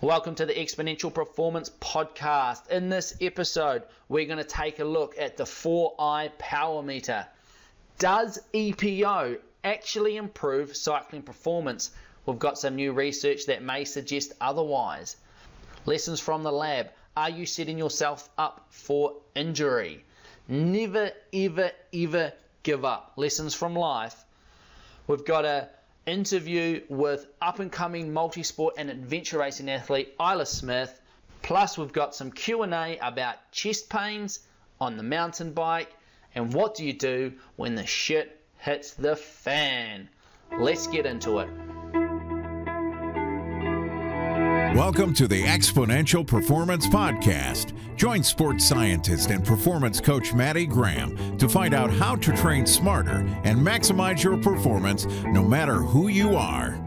Welcome to the Exponential Performance Podcast. In this episode, we're going to take a look at the 4i Power Meter. Does EPO actually improve cycling performance? We've got some new research that may suggest otherwise. Lessons from the lab. Are you setting yourself up for injury? Never, ever, ever give up. Lessons from life. We've got a interview with up and coming multi-sport and adventure racing athlete Isla Smith. Plus, we've got some Q&A about chest pains on the mountain bike and what do you do when the shit hits the fan. Let's get into it. Welcome to the Exponential Performance Podcast. Join sports scientist and performance coach Maddie Graham to find out how to train smarter and maximize your performance no matter who you are.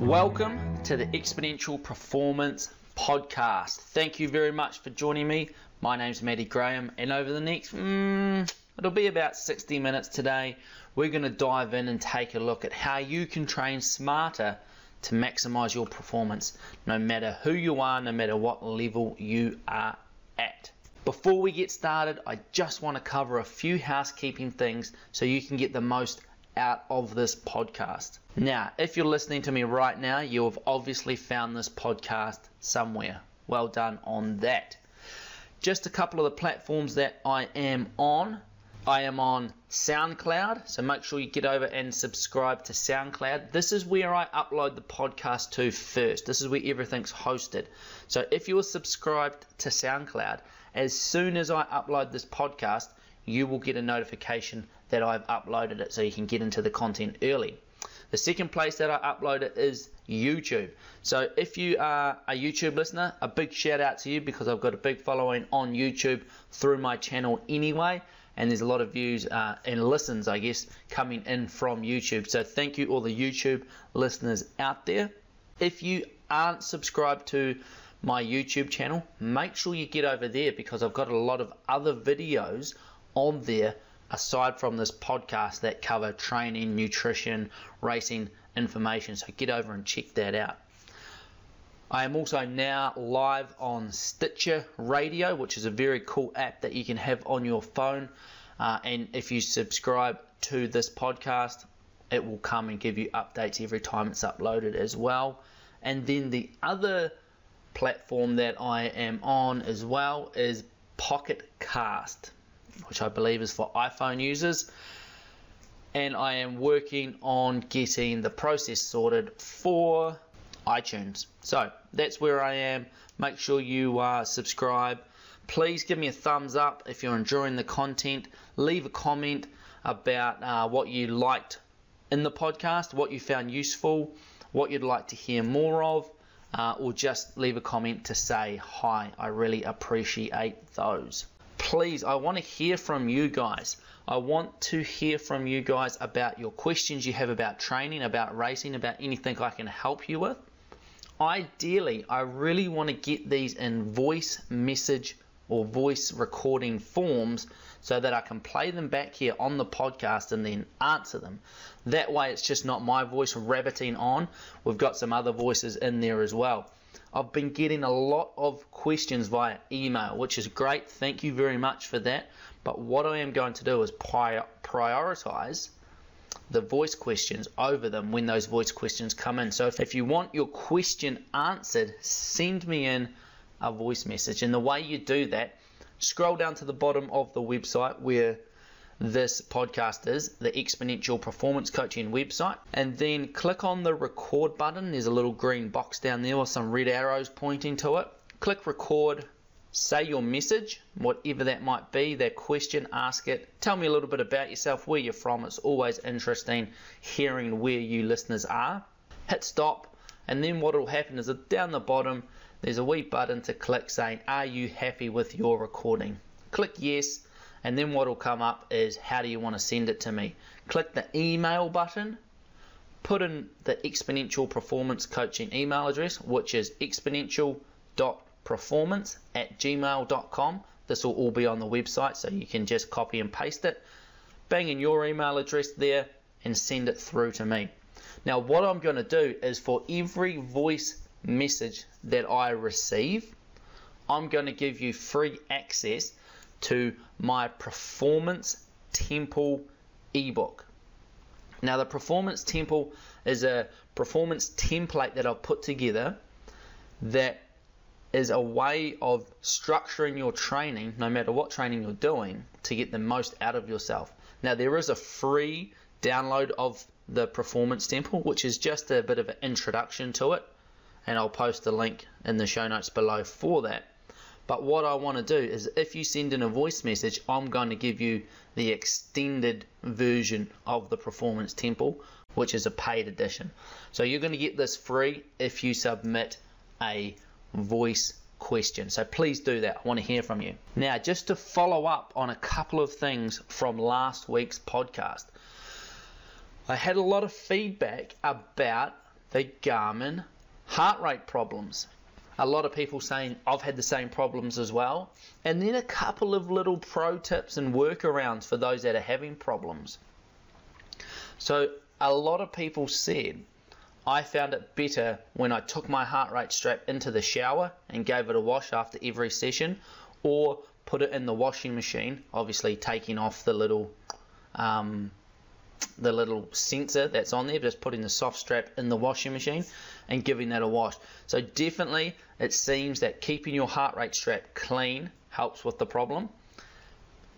Welcome to the Exponential Performance Podcast. Thank you very much for joining me. My name's Maddie Graham, and over the next, mm, it'll be about 60 minutes today, we're going to dive in and take a look at how you can train smarter to maximize your performance no matter who you are, no matter what level you are at. Before we get started, I just want to cover a few housekeeping things so you can get the most out of this podcast. Now, if you're listening to me right now, you have obviously found this podcast somewhere. Well done on that. Just a couple of the platforms that I am on. I am on SoundCloud, so make sure you get over and subscribe to SoundCloud. This is where I upload the podcast to first. This is where everything's hosted. So if you are subscribed to SoundCloud, as soon as I upload this podcast, you will get a notification that I've uploaded it so you can get into the content early. The second place that I upload it is YouTube. So if you are a YouTube listener, a big shout out to you because I've got a big following on YouTube through my channel anyway and there's a lot of views uh, and listens, I guess, coming in from YouTube. So thank you, all the YouTube listeners out there. If you aren't subscribed to my YouTube channel, make sure you get over there because I've got a lot of other videos on there aside from this podcast that cover training, nutrition, racing information. So get over and check that out. I am also now live on Stitcher Radio, which is a very cool app that you can have on your phone. Uh, and if you subscribe to this podcast, it will come and give you updates every time it's uploaded as well. And then the other platform that I am on as well is Pocket Cast, which I believe is for iPhone users. And I am working on getting the process sorted for iTunes. So that's where I am. Make sure you uh, subscribe. Please give me a thumbs up if you're enjoying the content. Leave a comment about uh, what you liked in the podcast, what you found useful, what you'd like to hear more of, uh, or just leave a comment to say hi. I really appreciate those. Please, I want to hear from you guys. I want to hear from you guys about your questions you have about training, about racing, about anything I can help you with. Ideally, I really want to get these in voice message or voice recording forms so that I can play them back here on the podcast and then answer them. That way, it's just not my voice rabbiting on. We've got some other voices in there as well. I've been getting a lot of questions via email, which is great. Thank you very much for that. But what I am going to do is prioritize the voice questions over them when those voice questions come in. So if if you want your question answered, send me in a voice message. And the way you do that, scroll down to the bottom of the website where this podcast is, the Exponential Performance Coaching website, and then click on the record button. There's a little green box down there with some red arrows pointing to it. Click record, say your message, whatever that might be, that question, ask it. Tell me a little bit about yourself, where you're from. It's always interesting hearing where you listeners are. Hit stop, and then what will happen is that down the bottom there's a wee button to click saying, Are you happy with your recording? Click yes, and then what will come up is, How do you want to send it to me? Click the email button, put in the exponential performance coaching email address, which is exponential.com performance at gmail.com. This will all be on the website, so you can just copy and paste it, bang in your email address there, and send it through to me. Now, what I'm going to do is for every voice message that I receive, I'm going to give you free access to my Performance Temple ebook. Now, the Performance Temple is a performance template that I've put together that is a way of structuring your training, no matter what training you're doing, to get the most out of yourself. Now, there is a free download of the Performance Temple, which is just a bit of an introduction to it, and I'll post the link in the show notes below for that. But what I want to do is if you send in a voice message, I'm going to give you the extended version of the Performance Temple, which is a paid edition. So you're going to get this free if you submit a voice question. So please do that. I want to hear from you. Now, just to follow up on a couple of things from last week's podcast, I had a lot of feedback about the Garmin heart rate problems a lot of people saying I've had the same problems as well. And then a couple of little pro tips and workarounds for those that are having problems. So a lot of people said I found it better when I took my heart rate strap into the shower and gave it a wash after every session or put it in the washing machine, obviously taking off the little um, the little sensor that's on there, just putting the soft strap in the washing machine and giving that a wash. So definitely it seems that keeping your heart rate strap clean helps with the problem.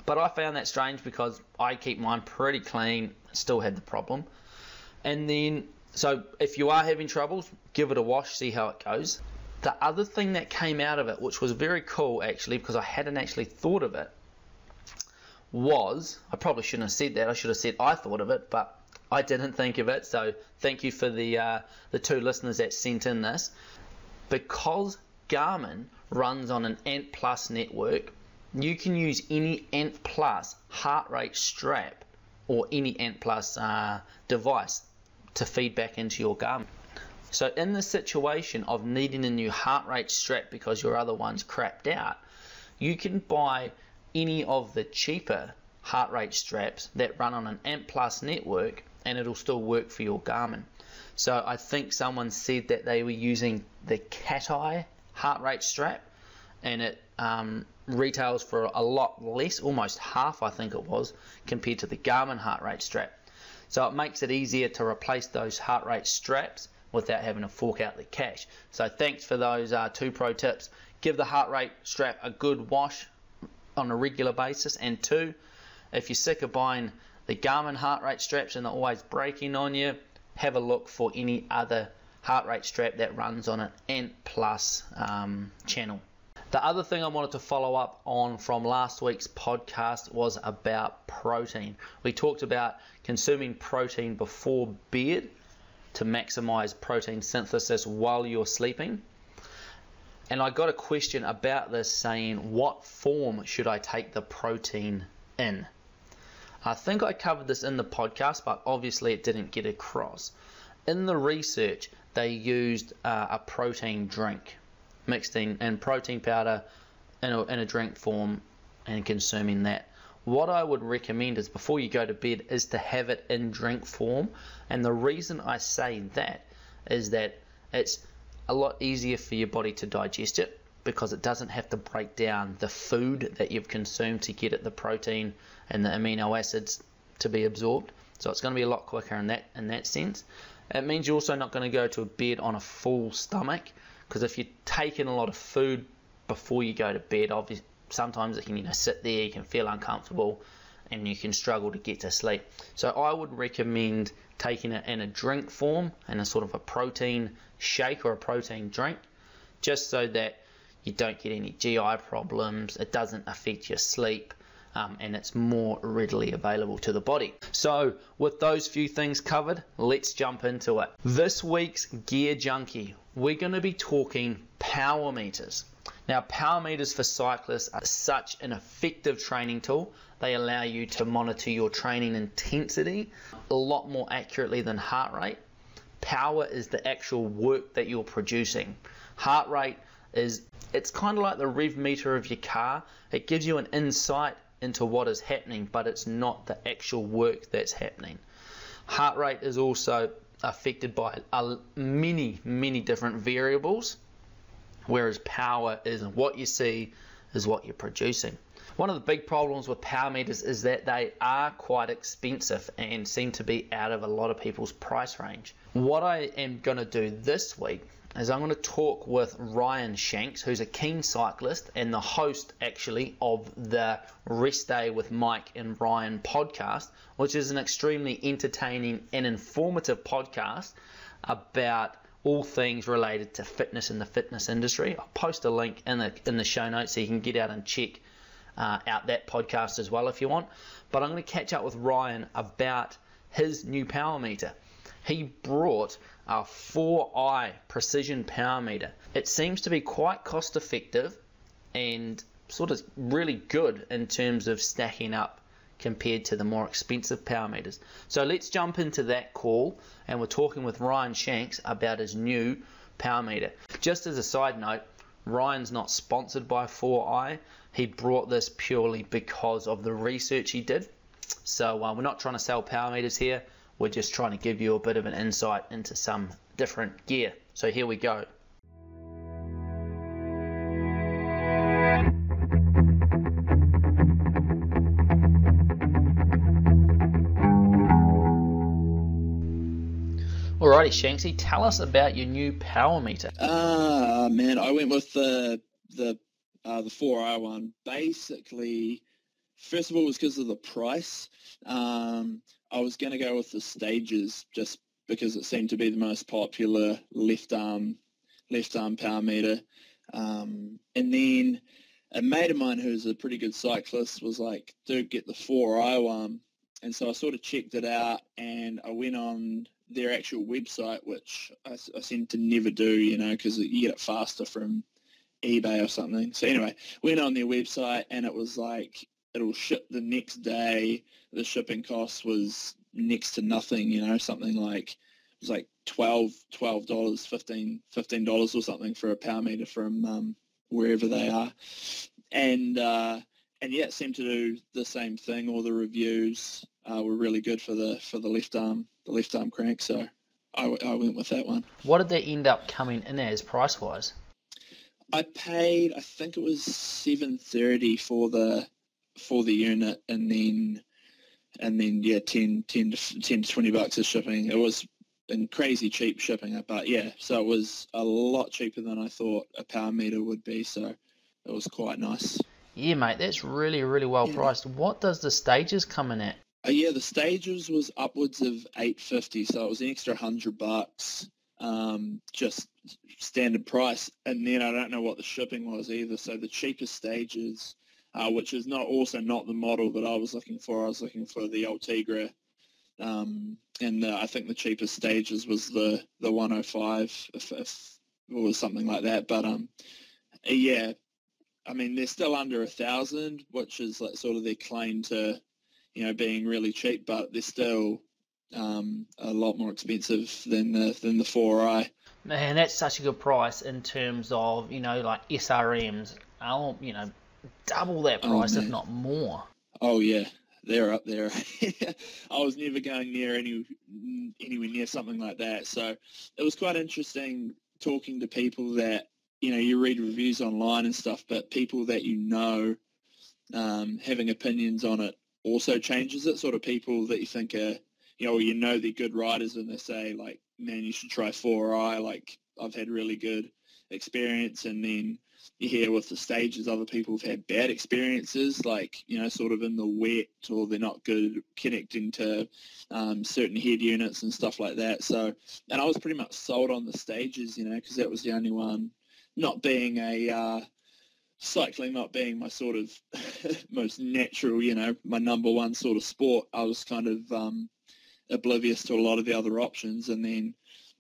But I found that strange because I keep mine pretty clean, still had the problem. And then, so if you are having troubles, give it a wash, see how it goes. The other thing that came out of it, which was very cool actually, because I hadn't actually thought of it, was I probably shouldn't have said that. I should have said I thought of it, but I didn't think of it. So thank you for the uh, the two listeners that sent in this. Because Garmin runs on an Ant Plus network, you can use any Ant Plus heart rate strap or any Ant Plus uh, device to feed back into your Garmin. So in the situation of needing a new heart rate strap because your other one's crapped out, you can buy any of the cheaper heart rate straps that run on an Ant Plus network and it'll still work for your Garmin. So I think someone said that they were using the Cat Eye heart rate strap and it um, retails for a lot less, almost half I think it was, compared to the Garmin heart rate strap. So it makes it easier to replace those heart rate straps without having to fork out the cash. So thanks for those uh, two pro tips. Give the heart rate strap a good wash on a regular basis. And two, if you're sick of buying the Garmin heart rate straps and they're always breaking on you, have a look for any other heart rate strap that runs on an Ant Plus um, channel. The other thing I wanted to follow up on from last week's podcast was about protein. We talked about consuming protein before bed to maximize protein synthesis while you're sleeping. And I got a question about this saying, what form should I take the protein in? I think I covered this in the podcast, but obviously it didn't get across. In the research, they used uh, a protein drink mixed in and protein powder in a, in a drink form and consuming that. What I would recommend is before you go to bed is to have it in drink form. And the reason I say that is that it's a lot easier for your body to digest it because it doesn't have to break down the food that you've consumed to get at the protein and the amino acids to be absorbed. So it's going to be a lot quicker in that in that sense. It means you're also not going to go to bed on a full stomach because if you're taking a lot of food before you go to bed, obviously sometimes it can you know sit there, you can feel uncomfortable, and you can struggle to get to sleep. So I would recommend taking it in a drink form and a sort of a protein shake or a protein drink, just so that you don't get any GI problems, it doesn't affect your sleep. Um, and it's more readily available to the body. So, with those few things covered, let's jump into it. This week's Gear Junkie, we're going to be talking power meters. Now, power meters for cyclists are such an effective training tool. They allow you to monitor your training intensity a lot more accurately than heart rate. Power is the actual work that you're producing. Heart rate is it's kind of like the rev meter of your car. It gives you an insight into what is happening, but it's not the actual work that's happening. Heart rate is also affected by a, many, many different variables, whereas power is what you see is what you're producing. One of the big problems with power meters is that they are quite expensive and seem to be out of a lot of people's price range. What I am going to do this week is I'm going to talk with Ryan Shanks, who's a keen cyclist and the host actually of the Rest Day with Mike and Ryan podcast, which is an extremely entertaining and informative podcast about all things related to fitness in the fitness industry. I'll post a link in the in the show notes so you can get out and check uh, out that podcast as well if you want. But I'm going to catch up with Ryan about his new power meter. He brought a 4i precision power meter. It seems to be quite cost effective and sort of really good in terms of stacking up compared to the more expensive power meters. So let's jump into that call and we're talking with Ryan Shanks about his new power meter. Just as a side note, Ryan's not sponsored by 4i. He brought this purely because of the research he did. So uh, we're not trying to sell power meters here. We're just trying to give you a bit of an insight into some different gear. So here we go. Alrighty, Shanksy, tell us about your new power meter. Ah, uh, man, I went with the the uh, the 4i one. Basically, first of all, it was because of the price. Um, I was going to go with the stages just because it seemed to be the most popular left arm left arm power meter. Um, and then a mate of mine who's a pretty good cyclist was like, dude, get the 4i one. And so I sort of checked it out and I went on their actual website, which I, I seem to never do, you know, because you get it faster from eBay or something. So anyway, went on their website and it was like it'll ship the next day. The shipping cost was next to nothing, you know, something like it was like 12 dollars, 15 dollars or something for a power meter from um, wherever they are, and uh, and yeah, it seemed to do the same thing. All the reviews uh, were really good for the for the left arm the left arm crank, so I, I went with that one. What did they end up coming in as price wise? I paid, I think it was seven thirty for the for the unit, and then and then yeah, 10, 10 to 10 to twenty bucks of shipping. It was in crazy cheap shipping, but yeah, so it was a lot cheaper than I thought a power meter would be. So it was quite nice. Yeah, mate, that's really really well yeah. priced. What does the stages come in at? Uh, yeah, the stages was upwards of eight fifty, so it was an extra hundred bucks. Um, just standard price, and then I don't know what the shipping was either. So the cheapest stages, uh, which is not also not the model that I was looking for. I was looking for the Ultegra, um, and uh, I think the cheapest stages was the the 105, if, if something like that. But um, yeah, I mean they're still under a thousand, which is like sort of their claim to, you know, being really cheap. But they're still um, a lot more expensive than the than the 4i. Man, that's such a good price in terms of you know like SRMs. I'll you know double that oh, price, oh, if not more. Oh yeah, they're up there. I was never going near any anywhere near something like that. So it was quite interesting talking to people that you know you read reviews online and stuff, but people that you know um, having opinions on it also changes it. Sort of people that you think are you know you know they're good riders and they say like, man, you should try 4i. Like I've had really good experience, and then you hear with the stages other people have had bad experiences, like, you know, sort of in the wet or they're not good connecting to um, certain head units and stuff like that. So, and I was pretty much sold on the stages, you know, because that was the only one, not being a, uh, cycling not being my sort of most natural, you know, my number one sort of sport, I was kind of um, oblivious to a lot of the other options. And then,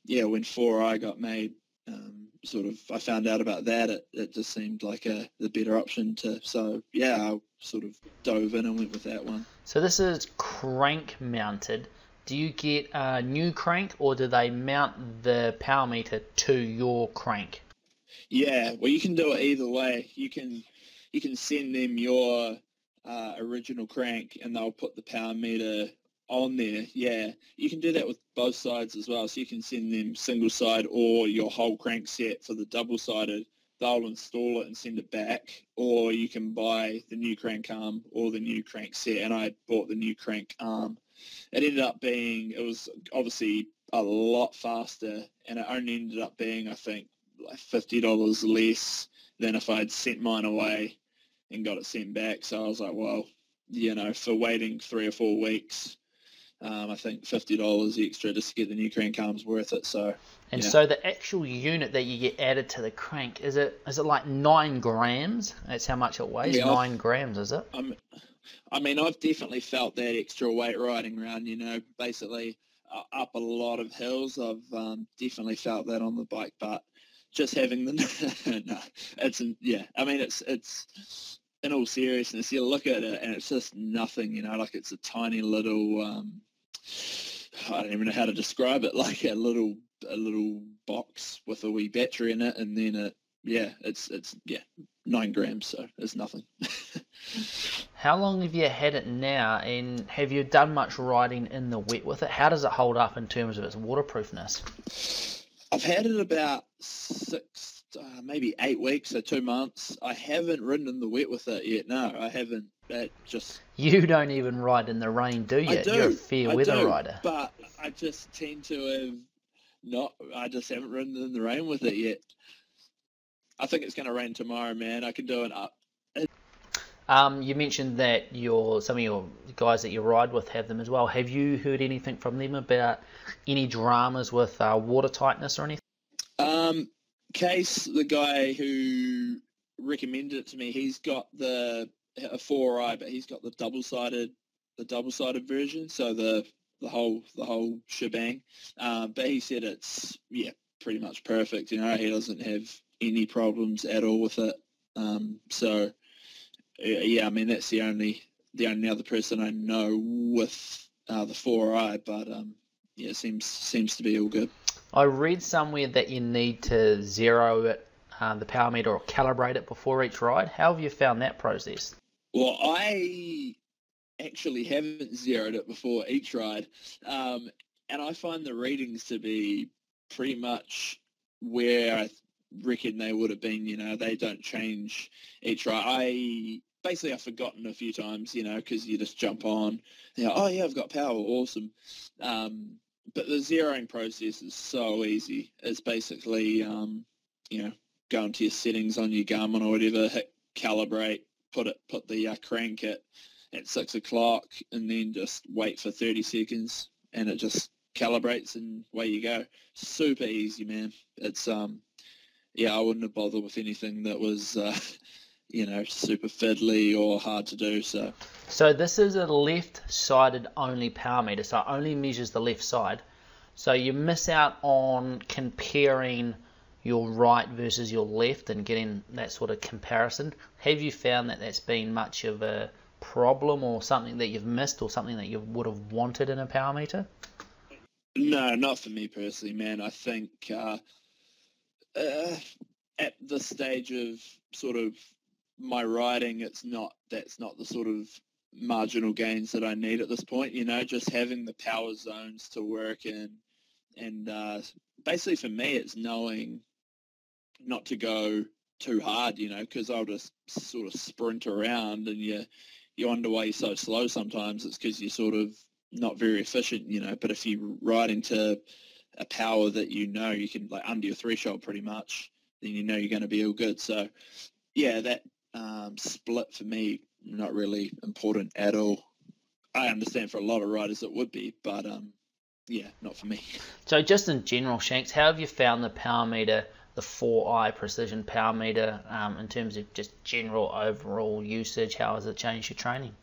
yeah, when 4i got made, um, sort of I found out about that, it, it just seemed like a the better option to. So yeah, I sort of dove in and went with that one. So this is crank mounted. Do you get a new crank or do they mount the power meter to your crank? Yeah, well you can do it either way. You can you can send them your uh, original crank and they'll put the power meter on there. Yeah, you can do that with both sides as well. So you can send them single side or your whole crank set for the double sided. They'll install it and send it back, or you can buy the new crank arm or the new crank set. And I bought the new crank arm. It ended up being it was obviously a lot faster, and it only ended up being I think like fifty dollars less than if I'd sent mine away and got it sent back. So I was like, well, you know, for waiting three or four weeks, um, I think fifty dollars extra just to get the new crank arm's worth it. So. And yeah. so the actual unit that you get added to the crank is it is it like nine grams? That's how much it weighs. Yeah, 9 grams, is it? I'm, I mean, I've definitely felt that extra weight riding around. You know, basically uh, up a lot of hills. I've um, definitely felt that on the bike, but just having the no, it's yeah. I mean, it's it's in all seriousness, you look at it and it's just nothing. You know, like it's a tiny little. Um, I don't even know how to describe it. Like a little a little box with a wee battery in it, and then it yeah, it's it's yeah nine grams, so it's nothing. How long have you had it now, and have you done much riding in the wet with it? How does it hold up in terms of its waterproofness? I've had it about six, uh, maybe eight weeks or two months. I haven't ridden in the wet with it yet. No, I haven't. That just You don't even ride in the rain, do you? I do. You're a fair I weather do, rider. But I just tend to have not. I just haven't ridden in the rain with it yet. I think it's going to rain tomorrow, man. I can do it up. Um, you mentioned that your some of your guys that you ride with have them as well. Have you heard anything from them about any dramas with uh, water tightness or anything? Um, Case, the guy who recommended it to me, he's got the a four eye, but he's got the double sided the double sided version, so the the whole the whole shebang. Um, but he said it's yeah pretty much perfect. You know, he doesn't have any problems at all with it. Um, so yeah, I mean that's the only the only other person I know with uh, the four eye, but um, yeah, seems seems to be all good. I read somewhere that you need to zero it, uh, the power meter, or calibrate it before each ride. How have you found that process? Well, I actually haven't zeroed it before each ride, um, and I find the readings to be pretty much where I reckon they would have been. You know, they don't change each ride. I basically I've forgotten a few times, you know, because you just jump on, you oh yeah, I've got power, awesome. Um, but the zeroing process is so easy. It's basically, um, you know, go into your settings on your Garmin or whatever, hit calibrate, put it, put the uh, crank at at six o'clock, and then just wait for thirty seconds, and it just calibrates, and away you go. Super easy, man. It's um, yeah, I wouldn't have bothered with anything that was. Uh, you know, super fiddly or hard to do. So, So this is a left-sided only power meter, so it only measures the left side. So you miss out on comparing your right versus your left and getting that sort of comparison. Have you found that that's been much of a problem or something that you've missed or something that you would have wanted in a power meter? no, not for me personally, man. I think uh, uh, at the stage of sort of my riding, it's not that's not the sort of marginal gains that I need at this point. You know, just having the power zones to work in, and uh, basically for me, it's knowing not to go too hard. You know, because I'll just sort of sprint around, and you you you're so slow sometimes. It's because you're sort of not very efficient. You know, but if you ride into a power that you know you can like under your threshold pretty much, then you know you're going to be all good. So yeah, that um, split for me not really important at all. I understand for a lot of riders it would be, but um, yeah, not for me. So just in general, Shanks, how have you found the power meter, the 4i precision power meter, um, in terms of just general overall usage? How has it changed your training?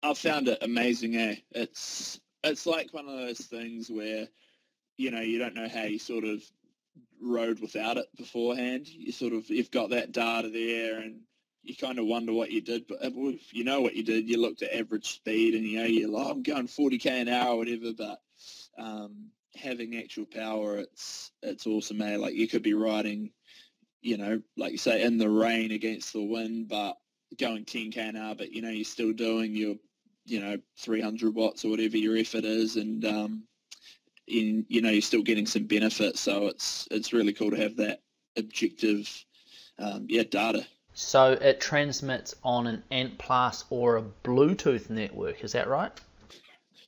I've found it amazing. Eh, it's it's like one of those things where you know you don't know how you sort of rode without it beforehand. You sort of you've got that data there and you kind of wonder what you did, but if you know what you did, you looked at average speed and you know you're like, oh, I'm going 40k an hour or whatever, but um, having actual power, it's it's awesome, man. Like you could be riding, you know, like you say, in the rain against the wind, but going 10k an hour, but you know you're still doing your you know 300 watts or whatever your effort is, and um, in you know you're still getting some benefit. So it's it's really cool to have that objective, um, yeah, data. So it transmits on an Ant Plus or a Bluetooth network. Is that right?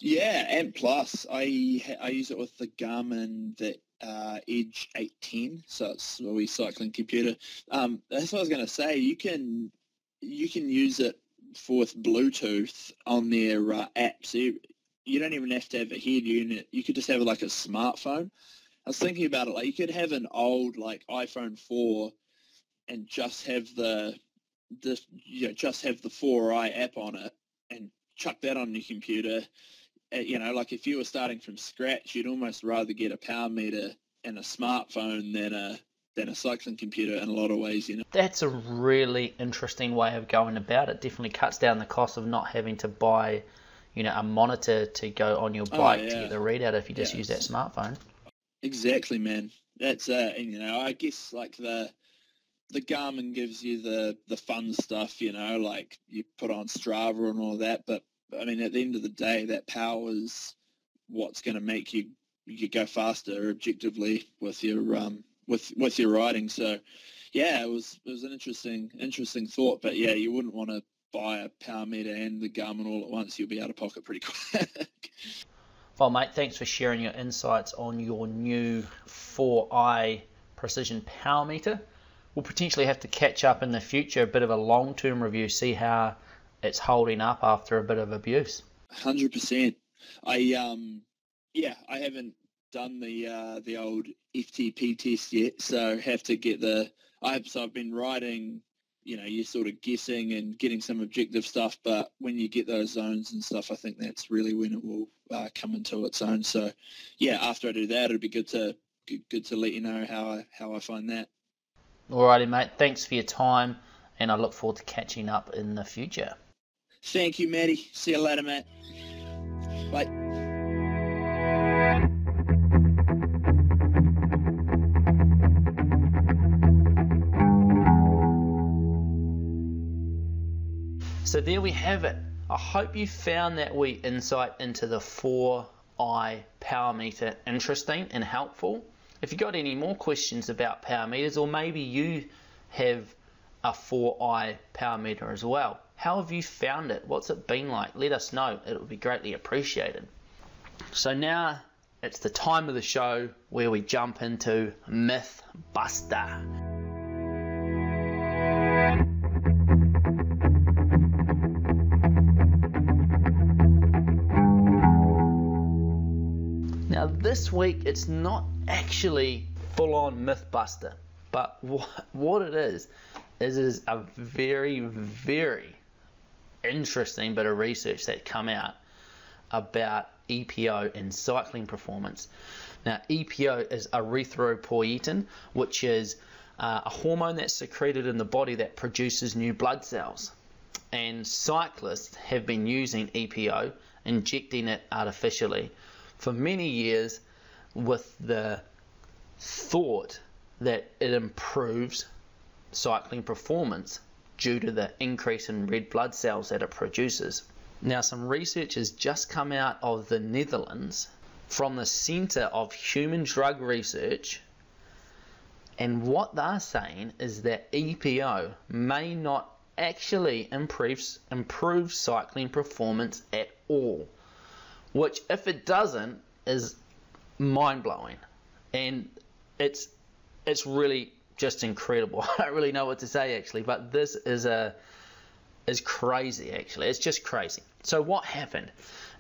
Yeah, and Plus. I I use it with the Garmin the uh, Edge 810, so it's a wee cycling computer. Um, that's what I was going to say. You can you can use it for with Bluetooth on their uh, app. You, you don't even have to have a head unit. You could just have like a smartphone. I was thinking about it. Like you could have an old like iPhone 4 and just have the the you know, just have the 4i app on it and chuck that on your computer you know, like if you were starting from scratch, you'd almost rather get a power meter and a smartphone than a than a cycling computer in a lot of ways, you know. That's a really interesting way of going about it. Definitely cuts down the cost of not having to buy, you know, a monitor to go on your oh, bike oh, yeah. to get the readout if you just yeah. use that smartphone. Exactly, man. That's uh, and, you know, I guess like the the Garmin gives you the the fun stuff, you know, like you put on Strava and all that, but I mean, at the end of the day, that power is what's going to make you you go faster objectively with your um, with with your riding. So, yeah, it was it was an interesting interesting thought. But yeah, you wouldn't want to buy a power meter and the Garmin all at once. You'll be out of pocket pretty quick. well, mate, thanks for sharing your insights on your new 4i precision power meter. We'll potentially have to catch up in the future, a bit of a long-term review, see how it's holding up after a bit of abuse. Hundred percent. I um yeah, I haven't done the uh, the old FTP test yet, so have to get the. I've so I've been writing. You know, you're sort of guessing and getting some objective stuff, but when you get those zones and stuff, I think that's really when it will uh, come into its own. So, yeah, after I do that, it'll be good to good, good to let you know how I how I find that. Alrighty, mate. Thanks for your time, and I look forward to catching up in the future. Thank you, Matty. See you later, mate. Bye. So there we have it. I hope you found that wee insight into the 4i power meter interesting and helpful. If you've got any more questions about power meters or maybe you have a 4i power meter as well, how have you found it? What's it been like? Let us know. It would be greatly appreciated. So now it's the time of the show where we jump into Mythbuster. Now, this week it's not actually full on Mythbuster, but what it is, is, is a very, very interesting bit of research that come out about EPO and cycling performance. Now, EPO is erythropoietin, which is uh, a hormone that's secreted in the body that produces new blood cells. And cyclists have been using EPO, injecting it artificially, for many years with the thought that it improves cycling performance due to the increase in red blood cells that it produces. Now, some research has just come out of the Netherlands from the Centre of Human Drug Research, and what they're saying is that EPO may not actually improve, improve cycling performance at all, which, if it doesn't, is mind blowing. And it's it's really just incredible. I don't really know what to say actually, but this is a is crazy actually. It's just crazy. So what happened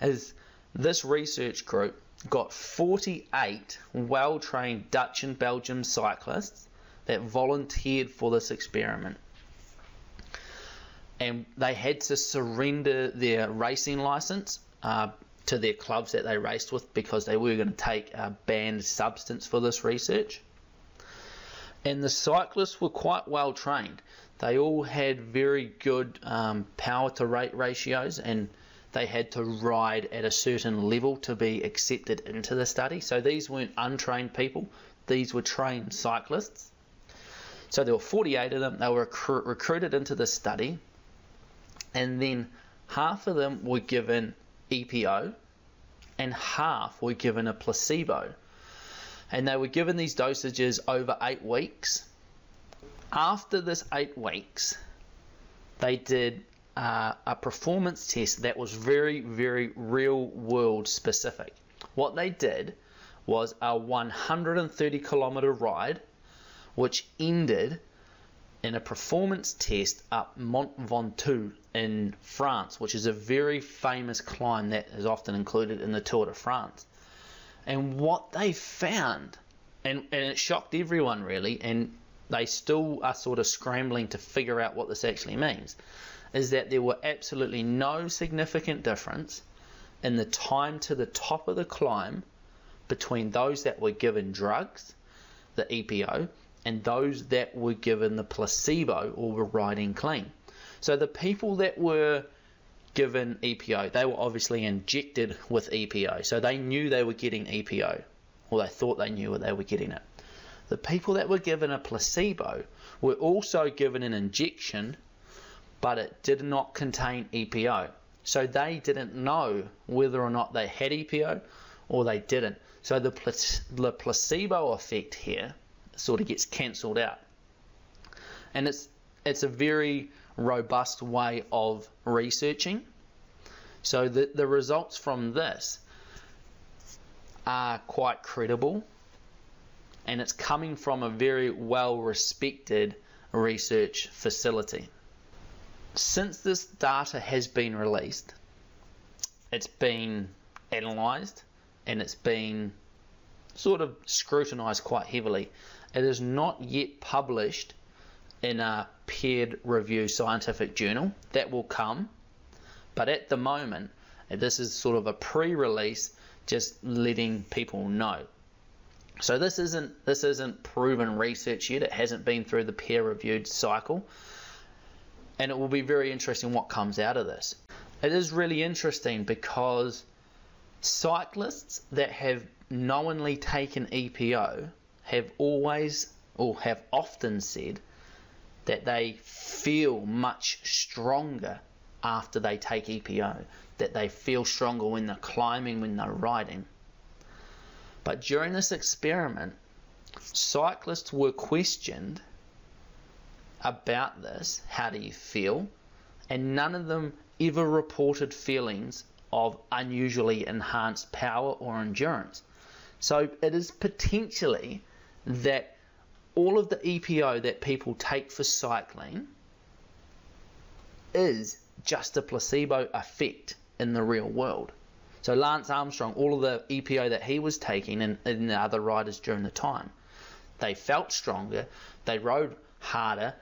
is this research group got 48 well-trained Dutch and Belgian cyclists that volunteered for this experiment. And they had to surrender their racing license uh, to their clubs that they raced with because they were going to take a banned substance for this research and the cyclists were quite well trained. They all had very good um, power to rate ratios and they had to ride at a certain level to be accepted into the study. So these weren't untrained people, these were trained cyclists. So there were 48 of them, they were recru- recruited into the study, and then half of them were given EPO and half were given a placebo. And they were given these dosages over eight weeks. After this eight weeks, they did uh, a performance test that was very, very real world specific. What they did was a 130 kilometer ride, which ended in a performance test up Mont Ventoux in France, which is a very famous climb that is often included in the Tour de France. And what they found, and, and it shocked everyone really, and they still are sort of scrambling to figure out what this actually means, is that there were absolutely no significant difference in the time to the top of the climb between those that were given drugs, the EPO, and those that were given the placebo or were riding clean. So the people that were given EPO, they were obviously injected with EPO. So they knew they were getting EPO, or they thought they knew that they were getting it. The people that were given a placebo were also given an injection, but it did not contain EPO. So they didn't know whether or not they had EPO or they didn't. So the, the placebo effect here sort of gets cancelled out. And it's it's a very robust way of researching. So the, the results from this are quite credible and it's coming from a very well respected research facility. Since this data has been released, it's been analysed and it's been sort of scrutinized quite heavily. It is not yet published in a peer reviewed scientific journal. That will come. But at the moment, this is sort of a pre release, just letting people know. So this isn't this isn't proven research yet. It hasn't been through the peer reviewed cycle. And it will be very interesting what comes out of this. It is really interesting because cyclists that have knowingly taken EPO have always or have often said that they feel much stronger after they take EPO, that they feel stronger when they're climbing, when they're riding. But during this experiment, cyclists were questioned about this how do you feel? And none of them ever reported feelings of unusually enhanced power or endurance. So it is potentially that all of the EPO that people take for cycling is just a placebo effect in the real world. So Lance Armstrong, all of the EPO that he was taking and, and the other riders during the time, they felt stronger, they rode harder,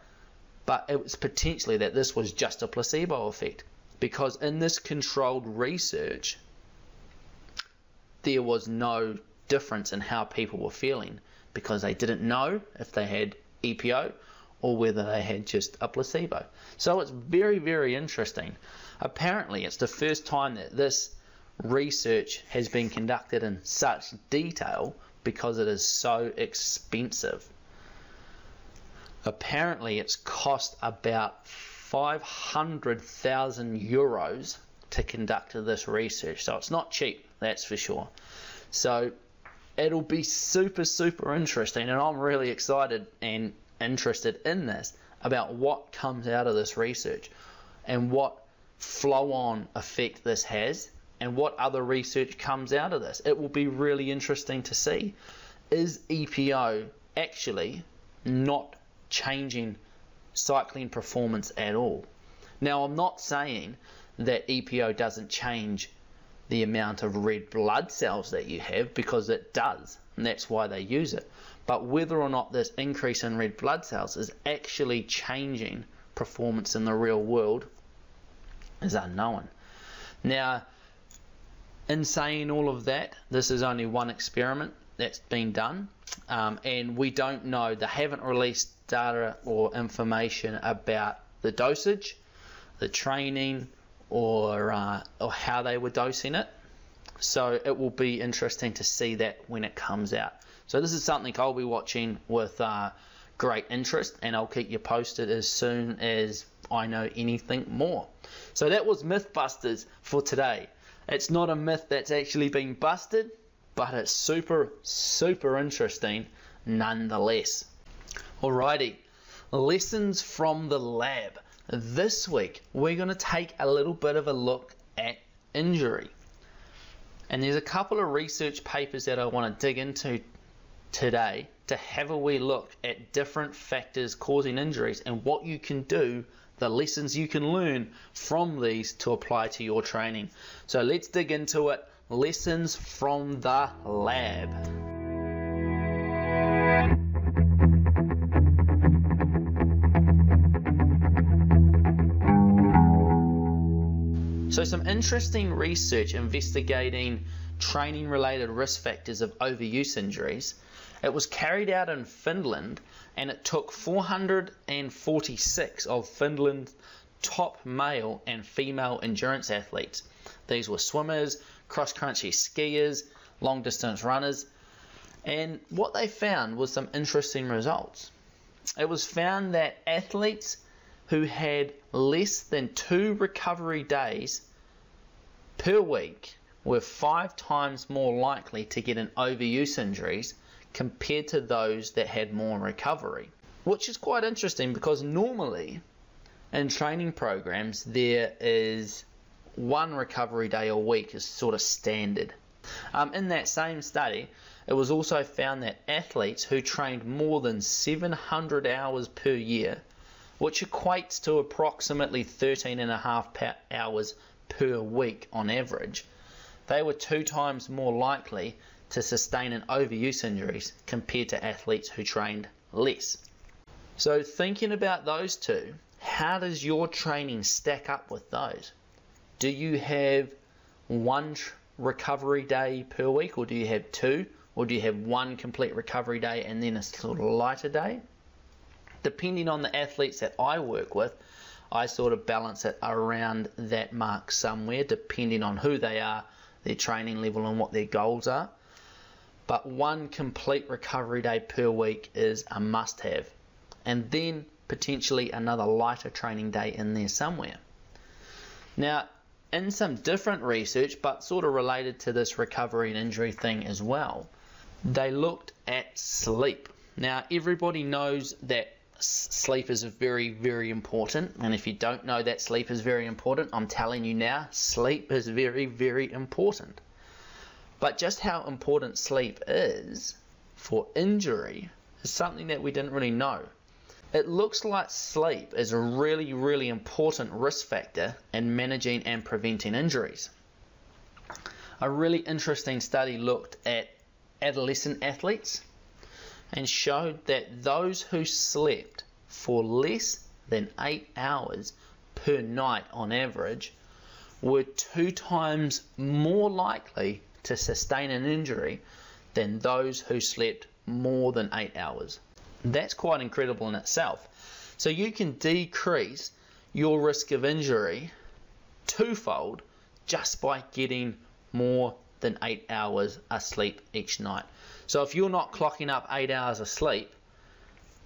but it was potentially that this was just a placebo effect because in this controlled research, there was no difference in how people were feeling because they didn't know if they had EPO or whether they had just a placebo. So it's very, very interesting. Apparently, it's the first time that this research has been conducted in such detail because it is so expensive. Apparently, it's cost about 500,000 euros to conduct this research. So it's not cheap, that's for sure. So it'll be super, super interesting, and I'm really excited and interested in this about what comes out of this research and what flow on effect this has and what other research comes out of this. It will be really interesting to see. Is EPO actually not changing cycling performance at all. Now, I'm not saying that EPO doesn't change the amount of red blood cells that you have because it does, and that's why they use it. But whether or not this increase in red blood cells is actually changing performance in the real world is unknown. Now, in saying all of that, this is only one experiment that's been done, um, and we don't know, they haven't released data or information about the dosage, the training, or, uh, or how they were dosing it. So it will be interesting to see that when it comes out. So this is something I'll be watching with uh, great interest, and I'll keep you posted as soon as I know anything more. So that was Mythbusters for today. It's not a myth that's actually been busted, but it's super, super interesting nonetheless. Alrighty, lessons from the lab. This week, we're going to take a little bit of a look at injury. And there's a couple of research papers that I want to dig into today to have a wee look at different factors causing injuries and what you can do, the lessons you can learn from these to apply to your training. So let's dig into it. Lessons from the lab. So, some interesting research investigating training related risk factors of overuse injuries. It was carried out in Finland and it took 446 of Finland's top male and female endurance athletes. These were swimmers, cross country skiers, long distance runners, and what they found was some interesting results. It was found that athletes who had less than two recovery days per week were five times more likely to get an overuse injuries compared to those that had more recovery. Which is quite interesting because normally in training programs there is one recovery day a week is sort of standard. Um, in that same study, it was also found that athletes who trained more than 700 hours per year which equates to approximately 13 and a half hours per week on average, they were two times more likely to sustain an overuse injuries compared to athletes who trained less. So thinking about those two, how does your training stack up with those? Do you have one recovery day per week or do you have two or do you have one complete recovery day and then a sort of lighter day? Depending on the athletes that I work with, I sort of balance it around that mark somewhere, depending on who they are, their training level, and what their goals are. But one complete recovery day per week is a must have. And then potentially another lighter training day in there somewhere. Now, in some different research, but sort of related to this recovery and injury thing as well, they looked at sleep. Now, everybody knows that sleep is very, very important. And if you don't know that sleep is very important, I'm telling you now, sleep is very, very important. But just how important sleep is for injury is something that we didn't really know. It looks like sleep is a really, really important risk factor in managing and preventing injuries. A really interesting study looked at adolescent athletes and showed that those who slept for less than 8 hours per night on average were two times more likely to sustain an injury than those who slept more than 8 hours. That's quite incredible in itself. So you can decrease your risk of injury twofold just by getting more than 8 hours of sleep each night. So if you're not clocking up eight hours of sleep,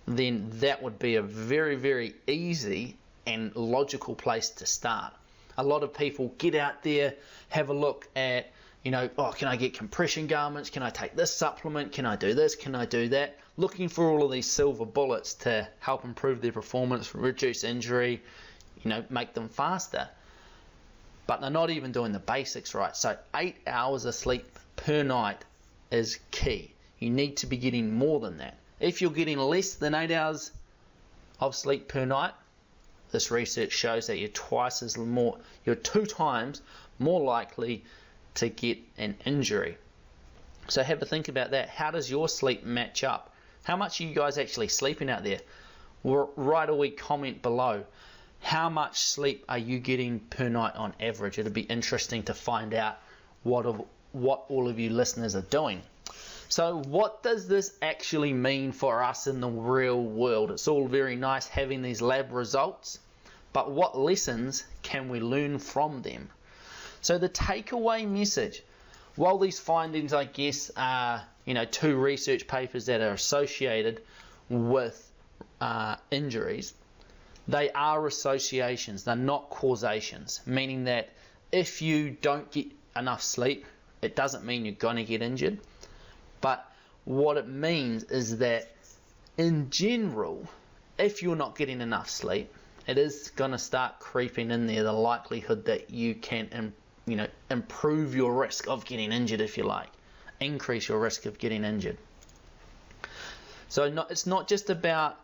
then that would be a very, very easy and logical place to start. A lot of people get out there, have a look at, you know, oh, can I get compression garments? Can I take this supplement? Can I do this? Can I do that? Looking for all of these silver bullets to help improve their performance, reduce injury, you know, make them faster. But they're not even doing the basics right. So, eight hours of sleep per night is key. You need to be getting more than that. If you're getting less than 8 hours of sleep per night, this research shows that you're twice as more, you're two times more likely to get an injury. So have a think about that. How does your sleep match up? How much are you guys actually sleeping out there? Write a wee comment below. How much sleep are you getting per night on average? It'll be interesting to find out what of, what all of you listeners are doing. So, what does this actually mean for us in the real world? It's all very nice having these lab results, but what lessons can we learn from them? So, the takeaway message while these findings, I guess, are you know two research papers that are associated with uh, injuries, They are associations, they're not causations, meaning that if you don't get enough sleep, it doesn't mean you're going to get injured. But what it means is that in general, if you're not getting enough sleep, it is going to start creeping in there the likelihood that you can you know improve your risk of getting injured if you like increase your risk of getting injured so not, it's not just about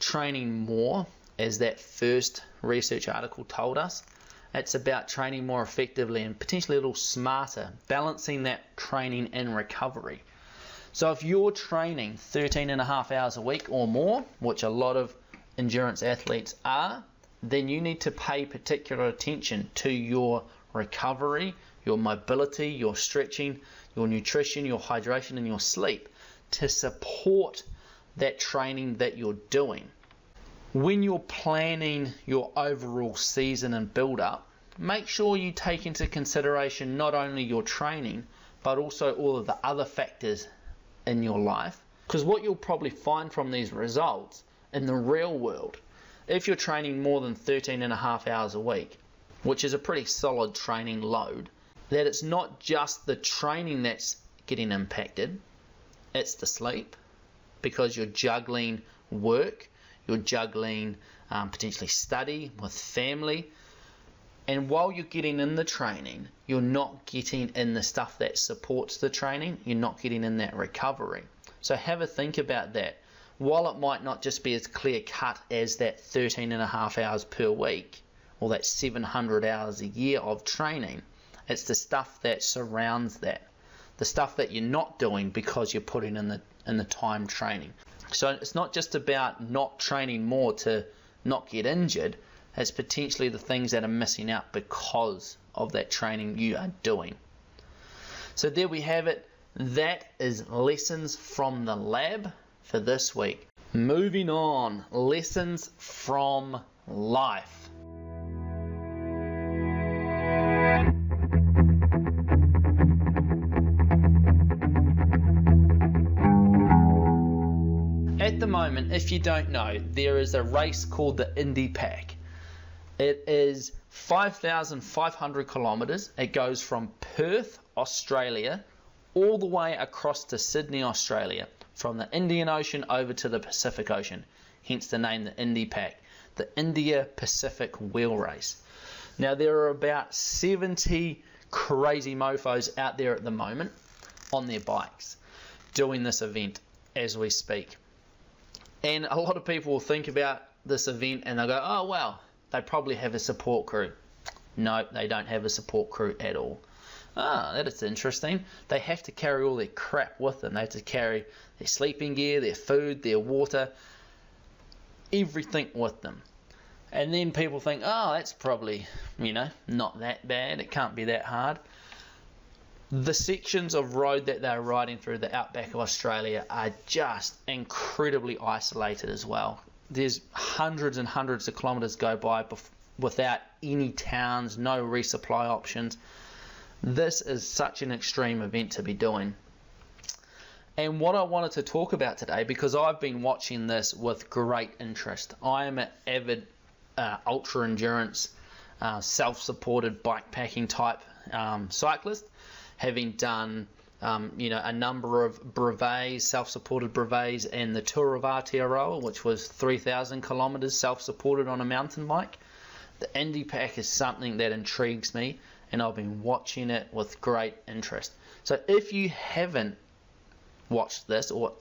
training more as that first research article told us it's about training more effectively and potentially a little smarter balancing that training and recovery so if you're training 13 and a half hours a week or more which a lot of endurance athletes are then you need to pay particular attention to your recovery, your mobility, your stretching, your nutrition, your hydration, and your sleep to support that training that you're doing. When you're planning your overall season and build up, make sure you take into consideration not only your training but also all of the other factors in your life. Because what you'll probably find from these results in the real world if you're training more than 13 and a half hours a week, which is a pretty solid training load, that it's not just the training that's getting impacted, it's the sleep because you're juggling work, you're juggling um, potentially study with family. And while you're getting in the training, you're not getting in the stuff that supports the training, you're not getting in that recovery. So have a think about that while it might not just be as clear cut as that 13 and a half hours per week or that 700 hours a year of training, it's the stuff that surrounds that. The stuff that you're not doing because you're putting in the in the time training. So it's not just about not training more to not get injured, it's potentially the things that are missing out because of that training you are doing. So there we have it. That is lessons from the lab for this week. Moving on, lessons from life. Moment, if you don't know, there is a race called the Indy Pack. It is 5,500 kilometres. It goes from Perth, Australia, all the way across to Sydney, Australia from the Indian Ocean over to the Pacific Ocean, hence the name the Indy Pack, the India Pacific Wheel Race. Now, there are about 70 crazy mofos out there at the moment on their bikes doing this event as we speak. And a lot of people will think about this event and they'll go, oh, well, they probably have a support crew. No, they don't have a support crew at all. Ah, that is interesting. They have to carry all their crap with them. They have to carry their sleeping gear, their food, their water, everything with them. And then people think, oh, that's probably, you know, not that bad. It can't be that hard. The sections of road that they're riding through the outback of Australia are just incredibly isolated as well. There's hundreds and hundreds of kilometres go by without any towns, no resupply options. This is such an extreme event to be doing. And what I wanted to talk about today, because I've been watching this with great interest, I am an avid uh, ultra endurance, uh, self supported bikepacking type um, cyclist, having done um, you know, a number of brevets, self-supported brevets, and the Tour of Aotearoa, which was 3,000 kilometres self-supported on a mountain bike. The Indy Pack is something that intrigues me and I've been watching it with great interest. So if you haven't watched this or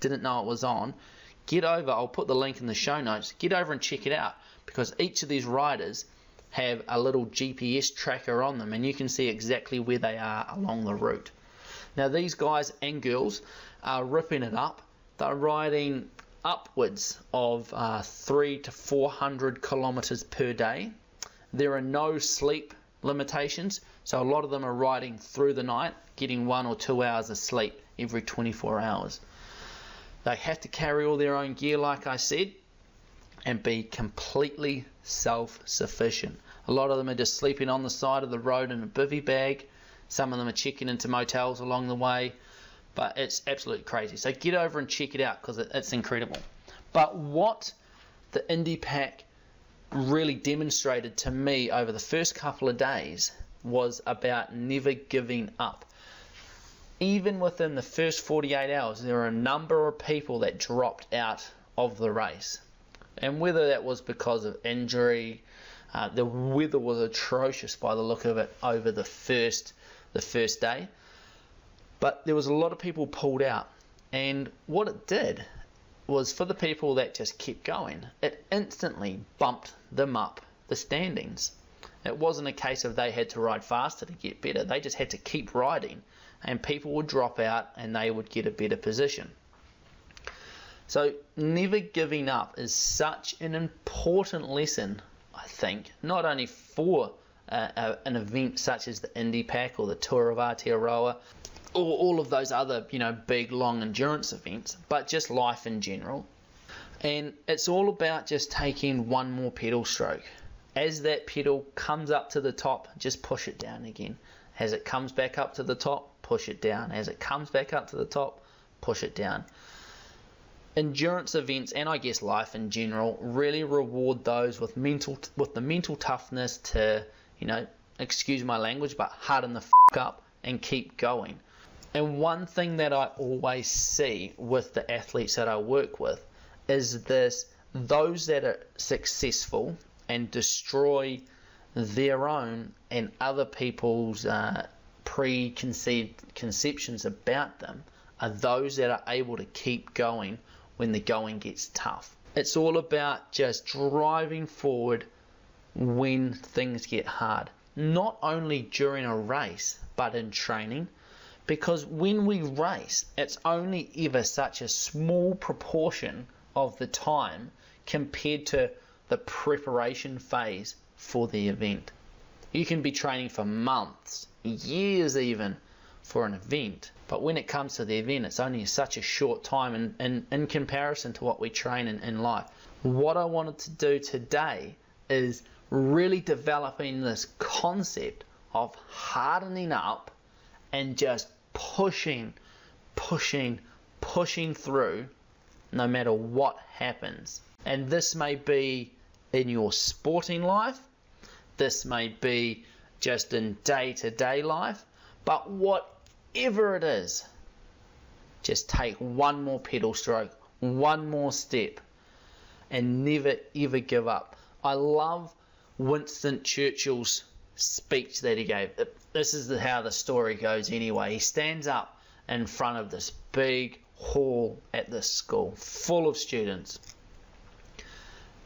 didn't know it was on, get over. I'll put the link in the show notes. Get over and check it out because each of these riders have a little GPS tracker on them and you can see exactly where they are along the route. Now these guys and girls are ripping it up. They're riding upwards of uh, three to 400 kilometers per day. There are no sleep limitations. So a lot of them are riding through the night, getting one or two hours of sleep every 24 hours. They have to carry all their own gear, like I said, and be completely self sufficient. A lot of them are just sleeping on the side of the road in a bivy bag. Some of them are checking into motels along the way. But it's absolutely crazy. So get over and check it out because it's incredible. But what the Indy Pack really demonstrated to me over the first couple of days was about never giving up. Even within the first 48 hours, there were a number of people that dropped out of the race. And whether that was because of injury, uh, the weather was atrocious by the look of it over the first the first day. But there was a lot of people pulled out. And what it did was for the people that just kept going, it instantly bumped them up the standings. It wasn't a case of they had to ride faster to get better, they just had to keep riding, and people would drop out and they would get a better position. So, never giving up is such an important lesson, I think, not only for uh, uh, an event such as the Indy Pack or the Tour of Aotearoa, or all of those other, you know, big long endurance events, but just life in general. And it's all about just taking one more pedal stroke. As that pedal comes up to the top, just push it down again. As it comes back up to the top, push it down. As it comes back up to the top, push it down. Endurance events and I guess life in general really reward those with mental with the mental toughness to, you know, excuse my language, but harden the f up and keep going. And one thing that I always see with the athletes that I work with is this those that are successful and destroy their own and other people's uh, preconceived conceptions about them are those that are able to keep going when the going gets tough. It's all about just driving forward when things get hard, not only during a race but in training because when we race, it's only ever such a small proportion of the time compared to the preparation phase for the event. You can be training for months, years even, for an event, but when it comes to the event, it's only such a short time in, in, in comparison to what we train in, in life. What I wanted to do today is really developing this concept of hardening up and just pushing, pushing, pushing through no matter what happens. And this may be in your sporting life, this may be just in day to day life, but whatever it is, just take one more pedal stroke, one more step, and never ever give up. I love Winston Churchill's speech that he gave. This is how the story goes anyway. He stands up in front of this big hall at this school full of students.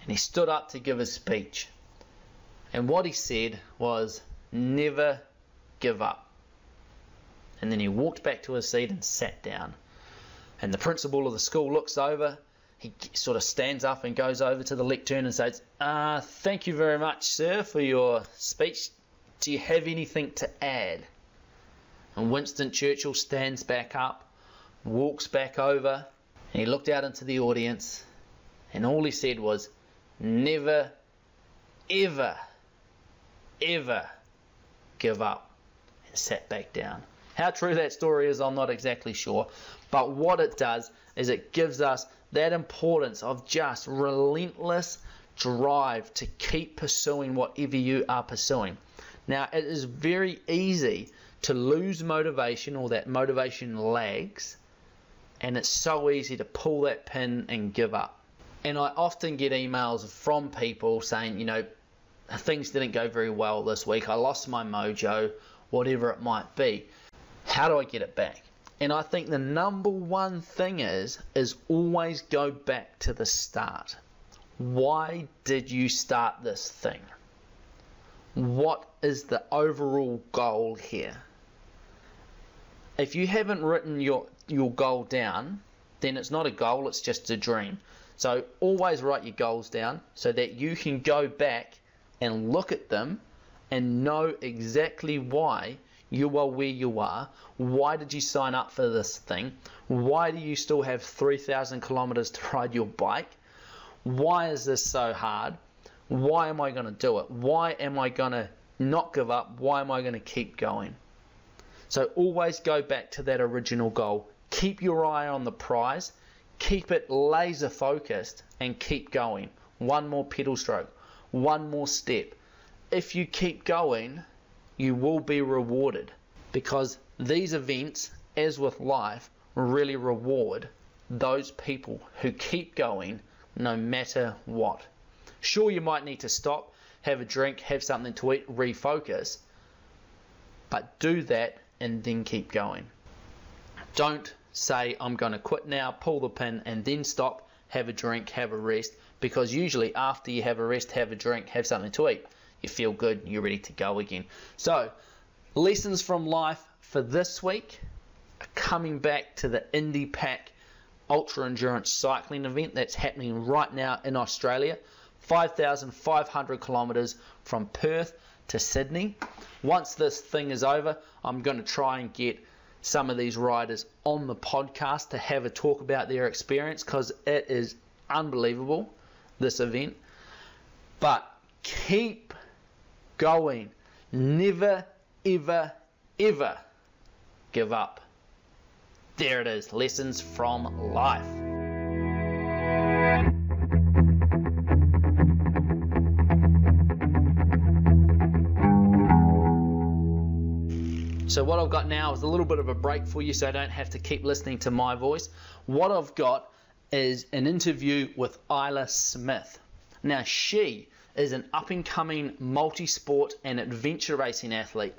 And he stood up to give a speech. And what he said was, never give up. And then he walked back to his seat and sat down. And the principal of the school looks over he sort of stands up and goes over to the lectern and says, uh, Thank you very much, sir, for your speech. Do you have anything to add? And Winston Churchill stands back up, walks back over, and he looked out into the audience, and all he said was, Never, ever, ever give up, and sat back down. How true that story is, I'm not exactly sure, but what it does is it gives us that importance of just relentless drive to keep pursuing whatever you are pursuing. Now, it is very easy to lose motivation or that motivation lags, and it's so easy to pull that pin and give up. And I often get emails from people saying, you know, things didn't go very well this week, I lost my mojo, whatever it might be. How do I get it back? And I think the number one thing is is always go back to the start. Why did you start this thing? what is the overall goal here? If you haven't written your, your goal down, then it's not a goal, it's just a dream. So always write your goals down so that you can go back and look at them and know exactly why you are where you are. Why did you sign up for this thing? Why do you still have 3,000 kilometers to ride your bike? Why is this so hard? Why am I going to do it? Why am I going to not give up? Why am I going to keep going? So always go back to that original goal. Keep your eye on the prize, keep it laser focused, and keep going. One more pedal stroke, one more step. If you keep going, you will be rewarded because these events, as with life, really reward those people who keep going no matter what. Sure, you might need to stop, have a drink, have something to eat, refocus, but do that and then keep going. Don't say, I'm going to quit now, pull the pin, and then stop, have a drink, have a rest, because usually after you have a rest, have a drink, have something to eat, you feel good, you're ready to go again. So, lessons from life for this week are coming back to the Indy Pack Ultra Endurance Cycling event that's happening right now in Australia. 5,500 kilometres from Perth to Sydney. Once this thing is over, I'm going to try and get some of these riders on the podcast to have a talk about their experience because it is unbelievable, this event. But keep going. Never, ever, ever give up. There it is lessons from life. So what I've got now is a little bit of a break for you so I don't have to keep listening to my voice. What I've got is an interview with Isla Smith. Now she is an up and coming multi sport and adventure racing athlete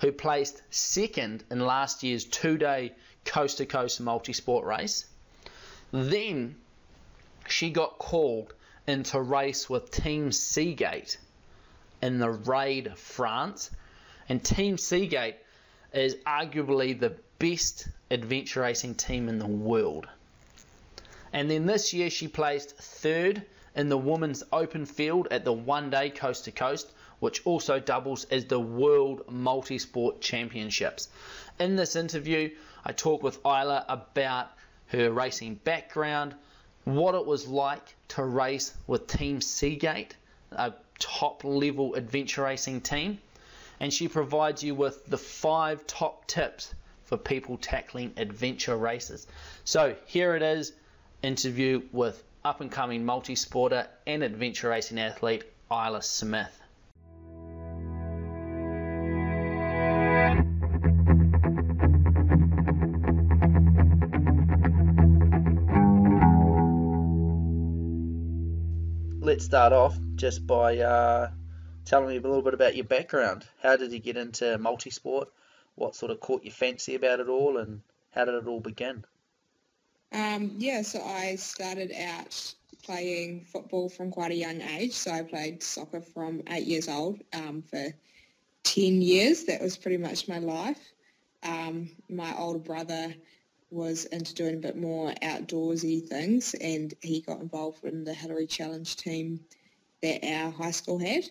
who placed second in last year's two day coast to coast multi sport race. Then she got called into race with Team Seagate in the Raid France. And Team Seagate is arguably the best adventure racing team in the world. And then this year she placed third in the women's open field at the one day coast to coast, which also doubles as the World Multi Sport Championships. In this interview, I talk with Isla about her racing background, what it was like to race with Team Seagate, a top level adventure racing team, and she provides you with the five top tips for people tackling adventure races. So here it is interview with up and coming multi sporter and adventure racing athlete Isla Smith. Let's start off just by uh, telling me a little bit about your background. How did you get into multisport? What sort of caught your fancy about it all, and how did it all begin? Um, yeah, so I started out playing football from quite a young age. So I played soccer from eight years old um, for 10 years. That was pretty much my life. Um, my older brother was into doing a bit more outdoorsy things and he got involved in the Hillary Challenge team that our high school had.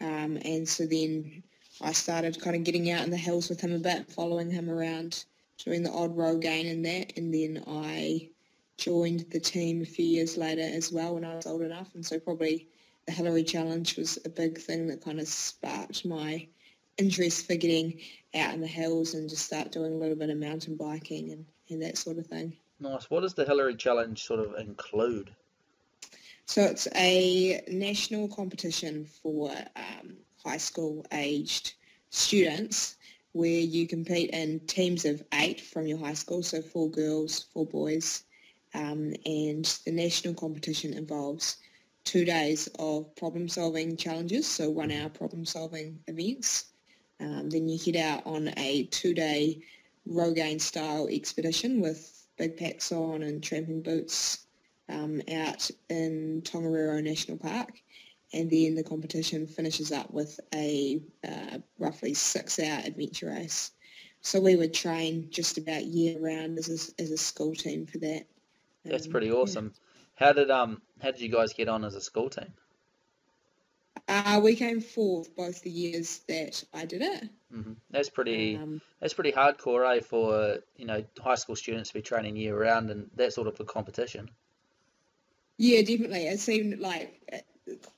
Um, and so then I started kind of getting out in the hills with him a bit, following him around, doing the odd Rogaine and that. And then I joined the team a few years later as well when I was old enough. And so probably the Hillary Challenge was a big thing that kind of sparked my interest for getting out in the hills and just start doing a little bit of mountain biking and, and that sort of thing. Nice. What does the Hillary Challenge sort of include? So it's a national competition for um, high school aged students where you compete in teams of eight from your high school, so four girls, four boys, um, and the national competition involves two days of problem solving challenges, so one hour problem solving events. Um, then you head out on a two day Rogaine style expedition with big packs on and tramping boots um, out in Tongariro National Park. And then the competition finishes up with a uh, roughly six-hour adventure race. So we would train just about year-round as a, as a school team for that. That's um, pretty awesome. Yeah. How did um how did you guys get on as a school team? Uh, we came fourth both the years that I did it. Mm-hmm. That's pretty. Um, that's pretty hardcore, eh? For you know, high school students to be training year round and that sort of a competition. Yeah, definitely. It seemed like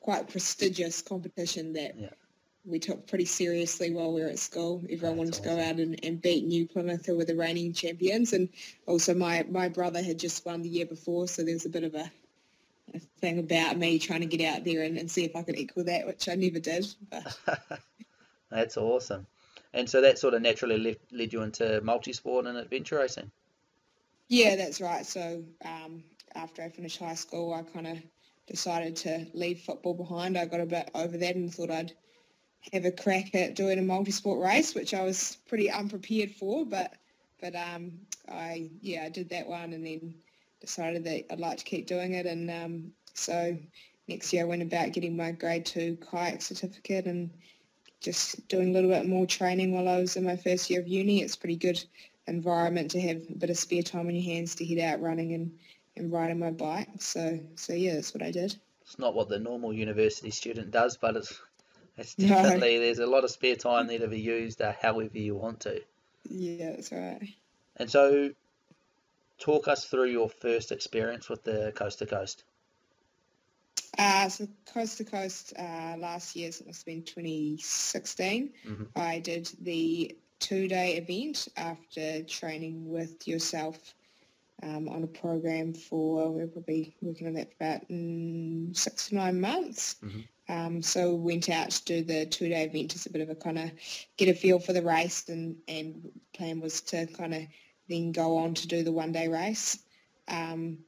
quite prestigious competition that yeah. we took pretty seriously while we were at school. Everyone wanted awesome. to go out and, and beat New Plymouth, who were the reigning champions. And also my, my brother had just won the year before, so there was a bit of a a thing about me trying to get out there and, and see if I could equal that, which I never did. But That's awesome. And so that sort of naturally led, led you into multi-sport and adventure racing. yeah, that's right. So um, after I finished high school, I kind of decided to leave football behind. I got a bit over that and thought I'd have a crack at doing a multi-sport race, which I was pretty unprepared for. But but um, I yeah I did that one and then decided that I'd like to keep doing it. And um, so next year I went about getting my grade two kayak certificate and just doing a little bit more training while I was in my first year of uni. It's pretty good environment to have a bit of spare time on your hands to head out running and, and riding my bike. So so yeah, that's what I did. It's not what the normal university student does, but it's it's No. definitely there's a lot of spare time there to be used uh, however you want to. Yeah, that's right. And so, talk us through your first experience with the coast to coast. Uh, so coast to coast uh, last year, so it must have been 2016. Mhm. I did the two-day event after training with yourself um, on a program for we we're probably working on that for about mm, six to nine months. Mhm. Um, so we went out to do the two-day event as a bit of a kind of get a feel for the race, and and plan was to kind of then go on to do the one-day race. Um,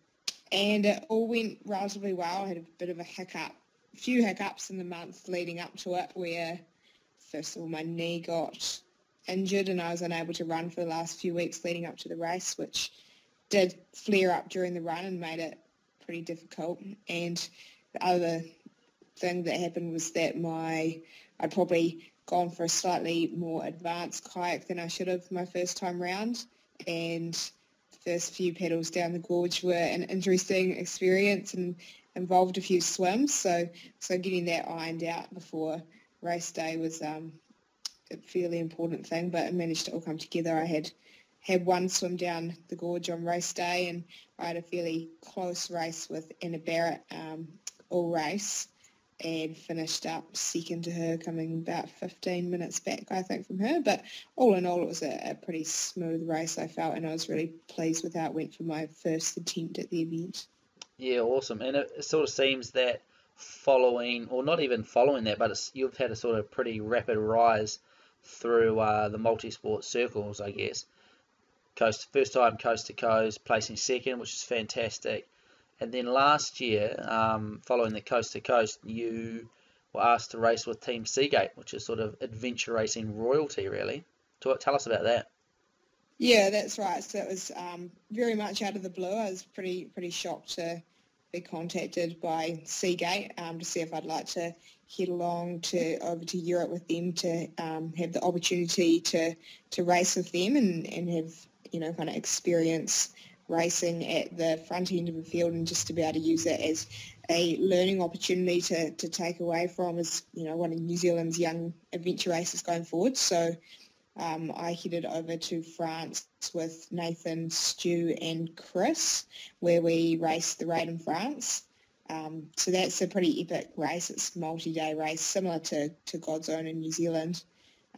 and it all went relatively well. I had a bit of a hiccup, a few hiccups in the month leading up to it where first of all my knee got injured and I was unable to run for the last few weeks leading up to the race, which did flare up during the run and made it pretty difficult. And the other thing that happened was that my I'd probably gone for a slightly more advanced kayak than I should have my first time round and the first few pedals down the gorge were an interesting experience and involved a few swims. So so getting that ironed out before race day was um, a fairly important thing, but it managed to all come together. I had had one swim down the gorge on race day, and I had a fairly close race with Anna Barrett um, all race, and finished up second to her, coming about 15 minutes back, I think, from her. But all in all, it was a, a pretty smooth race, I felt, and I was really pleased with how it went for my first attempt at the event. Yeah, awesome. And it, it sort of seems that following, or not even following that, but you've had a sort of pretty rapid rise through uh, the multi-sport circles, I guess. Coast first time coast to coast, placing second, which is fantastic. And then last year, um, following the coast to coast, you were asked to race with Team Seagate, which is sort of adventure racing royalty, really. Tell tell us about that. Yeah, that's right. So it was um, very much out of the blue. I was pretty pretty shocked to be contacted by Seagate um, to see if I'd like to head along to over to Europe with them to um, have the opportunity to to race with them and, and have you know kind of experience racing at the front end of the field and just to be able to use it as a learning opportunity to, to take away from as you know one of New Zealand's young adventure races going forward. So um, I headed over to France with Nathan, Stu and Chris, where we raced the raid in France. Um, so that's a pretty epic race. It's a multi-day race, similar to, to GODZone in New Zealand.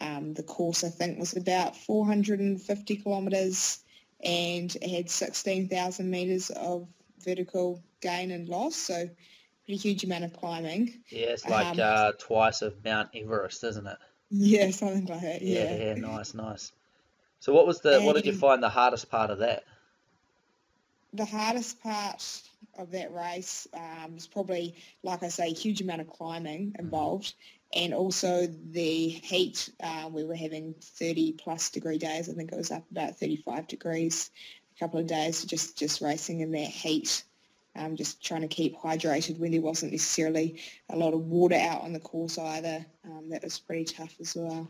Um, the course, I think, was about 450 kilometres and it had 16,000 metres of vertical gain and loss, so pretty huge amount of climbing. Yeah, it's like Um, uh, twice of Mount Everest, isn't it? Yeah, something like that, Yeah, yeah. yeah, nice, nice. So what was the what did you find the hardest part of that? the hardest part of that race um, was probably, like I say, a huge amount of climbing involved, and also the heat. Uh, we were having 30 plus degree days. I think it was up about 35 degrees a couple of days, just just racing in that heat. Um, just trying to keep hydrated when there wasn't necessarily a lot of water out on the course either. Um, that was pretty tough as well.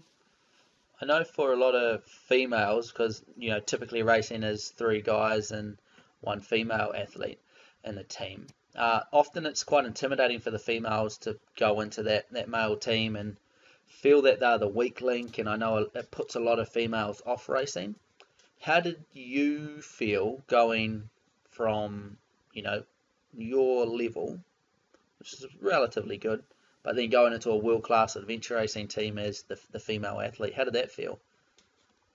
I know for a lot of females, because you know typically racing is three guys and one female athlete in a team. Uh, often it's quite intimidating for the females to go into that, that male team and feel that they're the weak link, and I know it puts a lot of females off racing. How did you feel going from, you know, your level, which is relatively good, but then going into a world-class adventure racing team as the, the female athlete? How did that feel?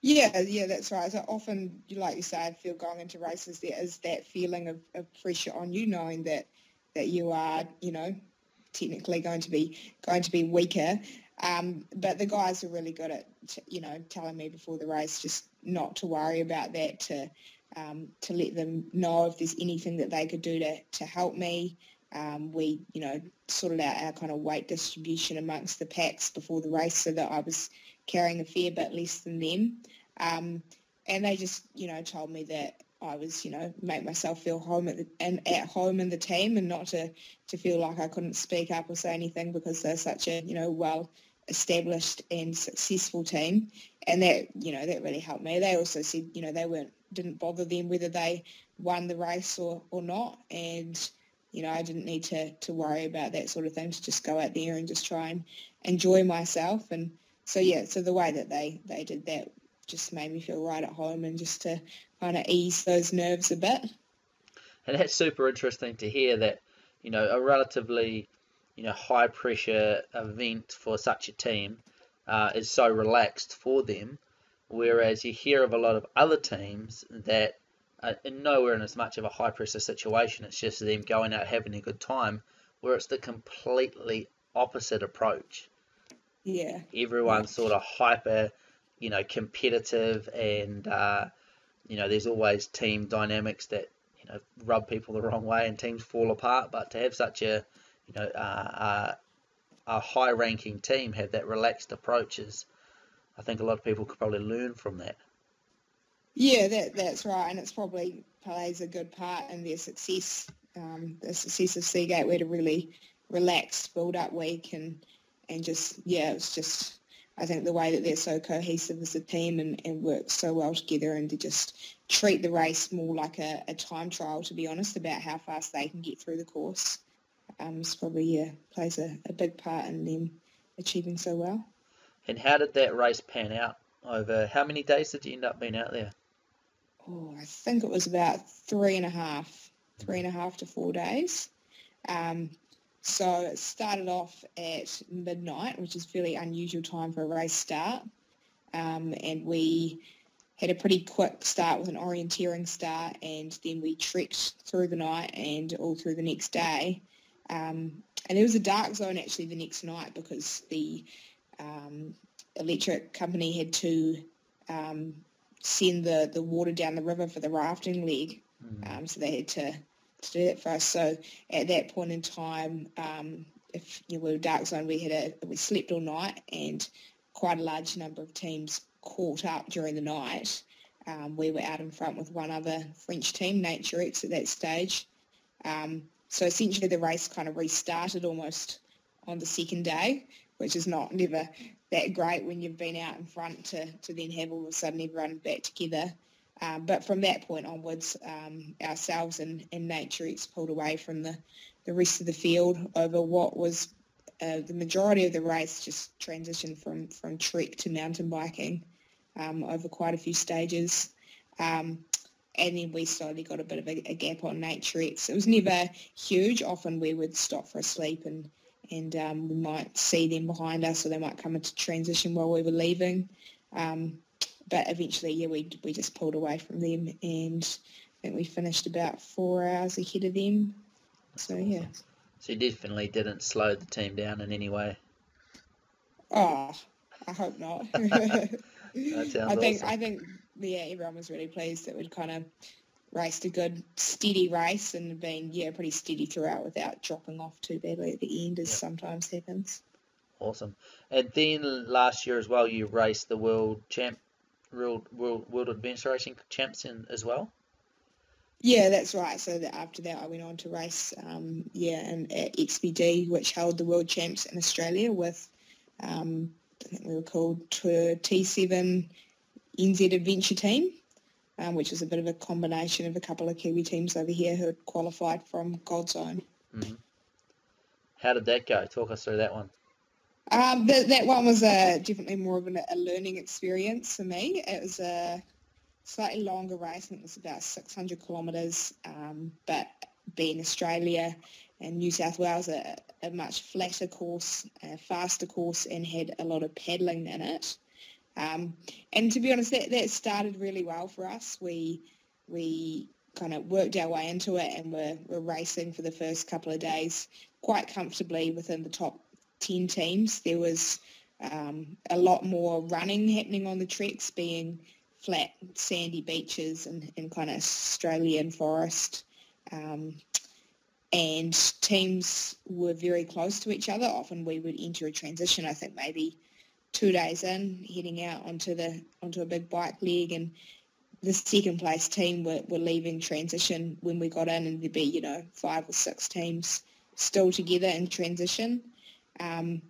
Yeah, yeah, that's right. So often, like you say, I feel going into races, there is that feeling of, of pressure on you, knowing that that you are, you know, technically going to be going to be weaker. Um, but the guys are really good at, you know, telling me before the race just not to worry about that, to um, to let them know if there's anything that they could do to, to help me. Um, we, you know, sorted out our kind of weight distribution amongst the packs before the race so that I was carrying a fair bit less than them. Um, and they just, you know, told me that I was, you know, make myself feel home at the, and at home in the team and not to, to feel like I couldn't speak up or say anything because they're such a, you know, well established and successful team. And that, you know, that really helped me. They also said, you know, they weren't, didn't bother them whether they won the race or, or not. And, you know, I didn't need to, to worry about that sort of thing, to just go out there and just try and enjoy myself. And so, yeah, so the way that they, they did that just made me feel right at home and just to kind of ease those nerves a bit. And that's super interesting to hear that, you know, a relatively, you know, high pressure event for such a team uh, is so relaxed for them, whereas you hear of a lot of other teams that are nowhere in as much of a high pressure situation. It's just them going out having a good time, where it's the completely opposite approach. Yeah. Everyone's sort of hyper you know, competitive and, uh, you know, there's always team dynamics that, you know, rub people the wrong way and teams fall apart. But to have such a, you know, uh, uh, a high ranking team have that relaxed approach is, I think a lot of people could probably learn from that. Yeah, that that's right, and it's probably plays a good part in their success. Um, the success of Seagate, where to really relax, build up week, and and just yeah, it's just I think the way that they're so cohesive as a team and, and work so well together and to just treat the race more like a, a time trial, to be honest, about how fast they can get through the course um, is probably, yeah, plays a, a big part in them achieving so well. And how did that race pan out over, how many days did you end up being out there? Oh, I think it was about three and a half, three and a half to four days. Um, so it started off at midnight, which is a fairly unusual time for a race start. Um, and we had a pretty quick start with an orienteering start and then we trekked through the night and all through the next day. Um, and there was a dark zone actually the next night because the um, electric company had to um, send the, the water down the river for the rafting leg. Mm. so they had to to do that for us. So at that point in time, um, if you were dark zone, we had a we slept all night, and quite a large number of teams caught up during the night. Um, we were out in front with one other French team, Naturex, at that stage. Um, so essentially, the race kind of restarted almost on the second day, which is not never that great when you've been out in front to, to then have all of a sudden everyone back together. Um, but from that point onwards, um, ourselves and, and Naturex pulled away from the, the rest of the field over what was uh, the majority of the race just transitioned from, from trek to mountain biking um, over quite a few stages. Um, and then we slowly got a bit of a, a, gap on Nature. It was never huge. Often we would stop for a sleep and, and um, we might see them behind us or they might come into transition while we were leaving. Um, but eventually, yeah, we we just pulled away from them, and I think we finished about four hours ahead of them. So yeah. So you definitely didn't slow the team down in any way. Oh, I hope not. I think awesome. I think yeah, everyone was really pleased that we'd kind of raced a good steady race and been yeah pretty steady throughout without dropping off too badly at the end as yep. sometimes happens. Awesome. And then last year as well, you raced the world champ World World, World Adventure Racing champion as well. Yeah, that's right. So that after that, I went on to race, um, yeah, and at XPD, which held the world champs in Australia with, um, I think we were called T7 NZ Adventure Team, um, which was a bit of a combination of a couple of Kiwi teams over here who had qualified from GODZone. Mm-hmm. How did that go? Talk us through that one. Um, that, that one was a, definitely more of an, a learning experience for me. It was a slightly longer race. It was about 600 kilometres, um, but being Australia and New South Wales, a, a much flatter course, a faster course, and had a lot of paddling in it. Um, and to be honest, that, that started really well for us. We we kind of worked our way into it and we're, we're racing for the first couple of days quite comfortably within the top 10 teams. There was um, a lot more running happening on the treks, being flat, sandy beaches and, and kind of Australian forest. Um, and teams were very close to each other. Often we would enter a transition, I think maybe two days in, heading out onto the onto a big bike leg and the second place team were, were leaving transition when we got in and there'd be, you know, five or six teams still together in transition. Um,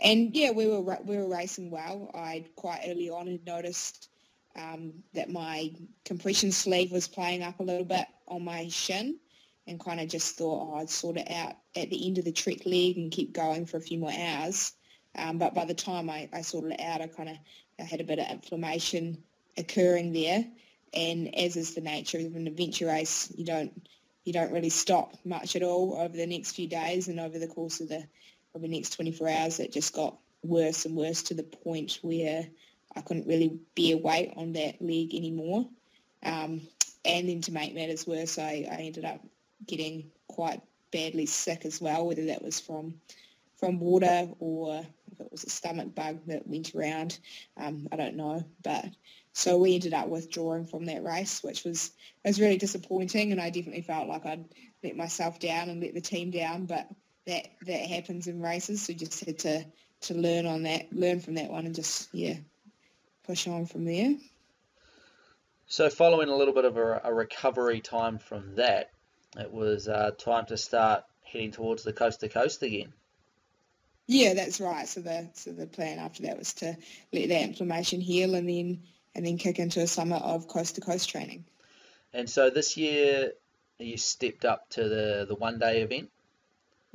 and yeah, we were we were racing well. I quite early on had noticed um, that my compression sleeve was playing up a little bit on my shin, and kind of just thought oh, I'd sort it out at the end of the trek leg and keep going for a few more hours. Um, but by the time I, I sorted it out, I kind of I had a bit of inflammation occurring there. And as is the nature of an adventure race, you don't you don't really stop much at all over the next few days and over the course of the the next 24 hours. It just got worse and worse to the point where I couldn't really bear weight on that leg anymore. Um, and then to make matters worse, I, I ended up getting quite badly sick as well, whether that was from from water or if it was a stomach bug that went around. Um, I don't know. But so we ended up withdrawing from that race, which was was really disappointing, and I definitely felt like I'd let myself down and let the team down. But that that happens in races, so just had to to learn on that, learn from that one, and just yeah, push on from there. So following a little bit of a, a recovery time from that, it was uh, time to start heading towards the coast to coast again. Yeah, that's right. So the so the plan after that was to let that inflammation heal and then and then kick into a summer of coast to coast training. And so this year you stepped up to the the one day event.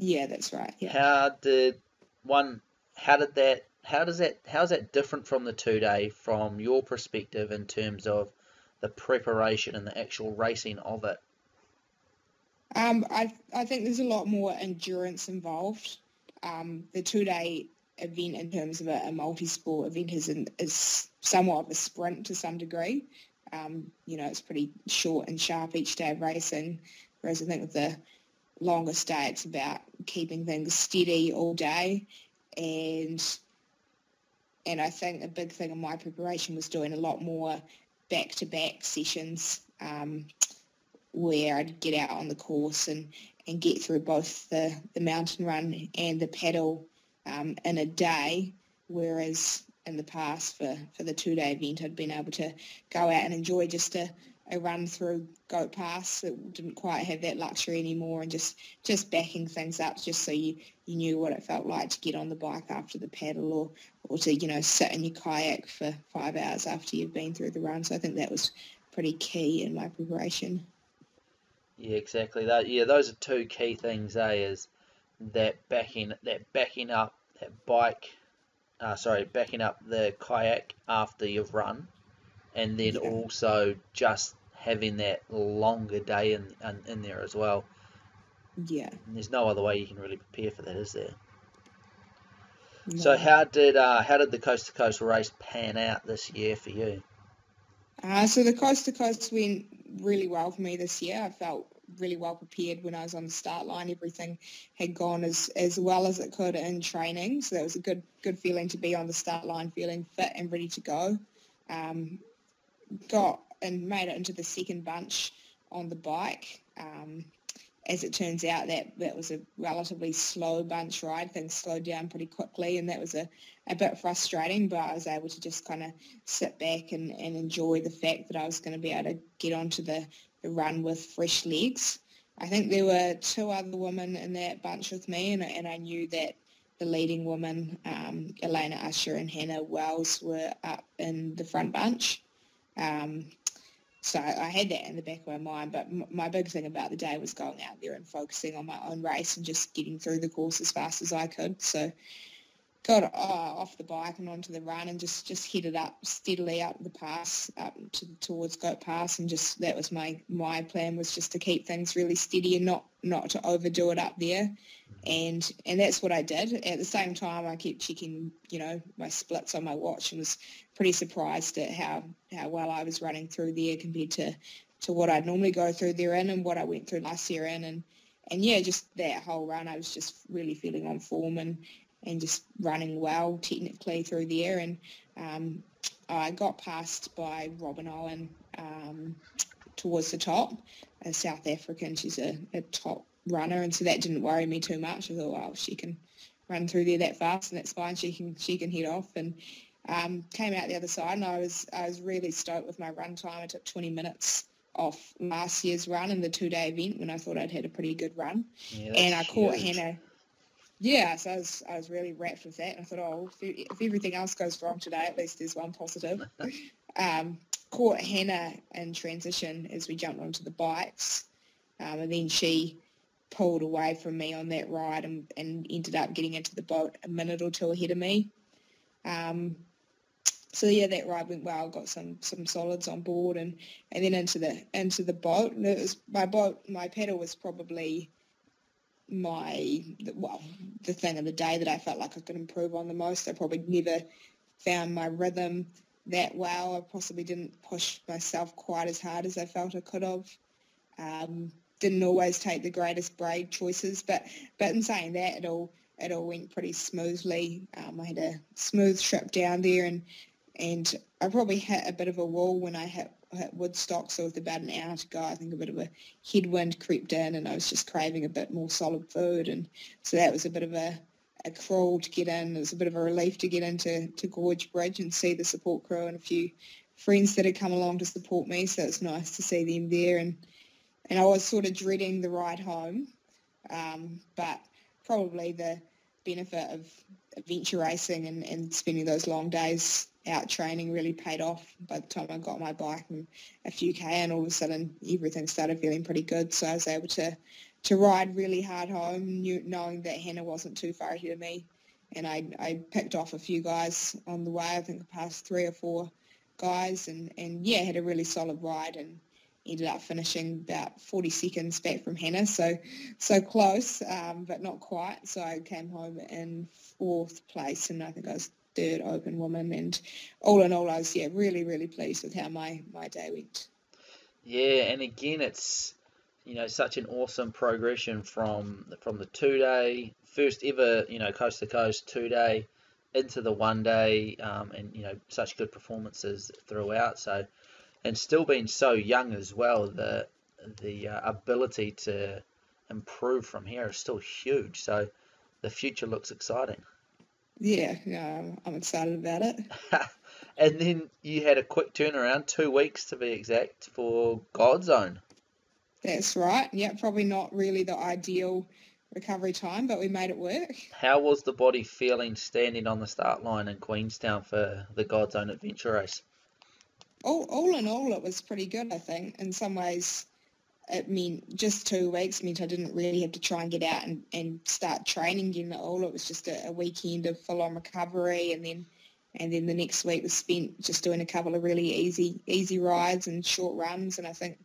Yeah, that's right. Yeah. How did one? How did that? How does that? How's that different from the two day from your perspective in terms of the preparation and the actual racing of it? Um, I I think there's a lot more endurance involved um, the two-day event in terms of a, a multi-sport event is, in, is somewhat of a sprint to some degree. Um, you know, it's pretty short and sharp each day of racing, whereas I think with the longest day, it's about keeping things steady all day. And and I think a big thing in my preparation was doing a lot more back-to-back sessions um, where I'd get out on the course and, and get through both the, the mountain run and the paddle um, in a day, whereas in the past for, for the two-day event I'd been able to go out and enjoy just a, a run through Goat Pass that didn't quite have that luxury anymore and just, just backing things up just so you, you knew what it felt like to get on the bike after the paddle or, or to, you know, sit in your kayak for five hours after you've been through the run. So I think that was pretty key in my preparation. Yeah, exactly. That yeah, those are two key things. Eh, is that backing that backing up that bike, uh, sorry, backing up the kayak after you've run, and then yeah. also just having that longer day in, in in there as well. Yeah. And there's no other way you can really prepare for that, is there? No. So how did uh, how did the coast to coast race pan out this year for you? Uh, so the coast to coast went really well for me this year. I felt really well prepared when I was on the start line. Everything had gone as, as well as it could in training. So that was a good good feeling to be on the start line, feeling fit and ready to go. Um, got and made it into the second bunch on the bike. Um, as it turns out, that, that was a relatively slow bunch ride. Things slowed down pretty quickly, and that was a, a bit frustrating, but I was able to just kind of sit back and, and enjoy the fact that I was going to be able to get onto the, the run with fresh legs. I think there were two other women in that bunch with me, and, and I knew that the leading women, um, Elina Ussher and Hannah Wells, were up in the front bunch. Um, so I had that in the back of my mind, but m- my big thing about the day was going out there and focusing on my own race and just getting through the course as fast as I could. So got uh, off the bike and onto the run and just, just headed up steadily up the pass up to towards Goat Pass and just that was my my plan was just to keep things really steady and not not to overdo it up there. And and that's what I did. At the same time I kept checking you know my splits on my watch and was pretty surprised at how how well I was running through there compared to to what I'd normally go through there in and what I went through last year in. And and yeah, just that whole run, I was just really feeling on form and and just running well technically through there. And um, I got passed by Robyn Owen um, towards the top, a South African. She's a, a, top runner, and so that didn't worry me too much. I thought, well, she can run through there that fast, and that's fine. She can she can head off. And um, came out the other side, and I was I was really stoked with my run time. I took 20 minutes off last year's run in the two-day event when I thought I'd had a pretty good run, Yeah, and I caught huge. Hannah. Yeah, so I was I was really rapt with that. I thought, oh, if, if everything else goes wrong today, at least there's one positive. um, caught Hannah in transition as we jumped onto the bikes, um, and then she pulled away from me on that ride and, and ended up getting into the boat a minute or two ahead of me. Um, so yeah, that ride went well. Got some some solids on board, and, and then into the into the boat. And it was my boat. My pedal was probably my well the thing of the day that I felt like I could improve on the most. I probably never found my rhythm that well. I possibly didn't push myself quite as hard as I felt I could have. Um, didn't always take the greatest braid choices, but but in saying that, it all it all went pretty smoothly. Um, I had a smooth trip down there, and and I probably hit a bit of a wall when I hit, hit Woodstock. So with about an hour to go, I think a bit of a headwind crept in, and I was just craving a bit more solid food, and so that was a bit of a a crawl to get in. It was a bit of a relief to get into to Gorge Bridge and see the support crew and a few friends that had come along to support me. So it's nice to see them there, and and I was sort of dreading the ride home, um, but probably the benefit of adventure racing and, and spending those long days out training really paid off by the time I got my bike and a few K and all of a sudden everything started feeling pretty good. So I was able to, to ride really hard home knew, knowing that Hannah wasn't too far ahead of me. And I, I picked off a few guys on the way. I think I passed three or four guys and, and yeah, had a really solid ride and ended up finishing about 40 seconds back from Hannah. So so close, um, but not quite. So I came home in fourth place and I think I was third open woman and all in all I was yeah really really pleased with how my my day went Yeah, and again, it's you know such an awesome progression from from the two day first ever you know coast to coast two day into the one day, um, and you know such good performances throughout. So, and still being so young as well, the the uh, ability to improve from here is still huge. So, the future looks exciting. Yeah yeah I'm- I'm excited about it and then you had a quick turnaround, two weeks to be exact, for GODZone. that's right yeah probably not really the ideal recovery time but we made it work How was the body feeling standing on the start line in Queenstown for the GODZone Adventure Race? all, all in all, it was pretty good, I think. In some ways, it meant just two weeks meant I didn't really have to try and get out and, and start training again at all. It was just a, a weekend of full-on recovery and then and then the next week was spent just doing a couple of really easy easy rides and short runs. And I think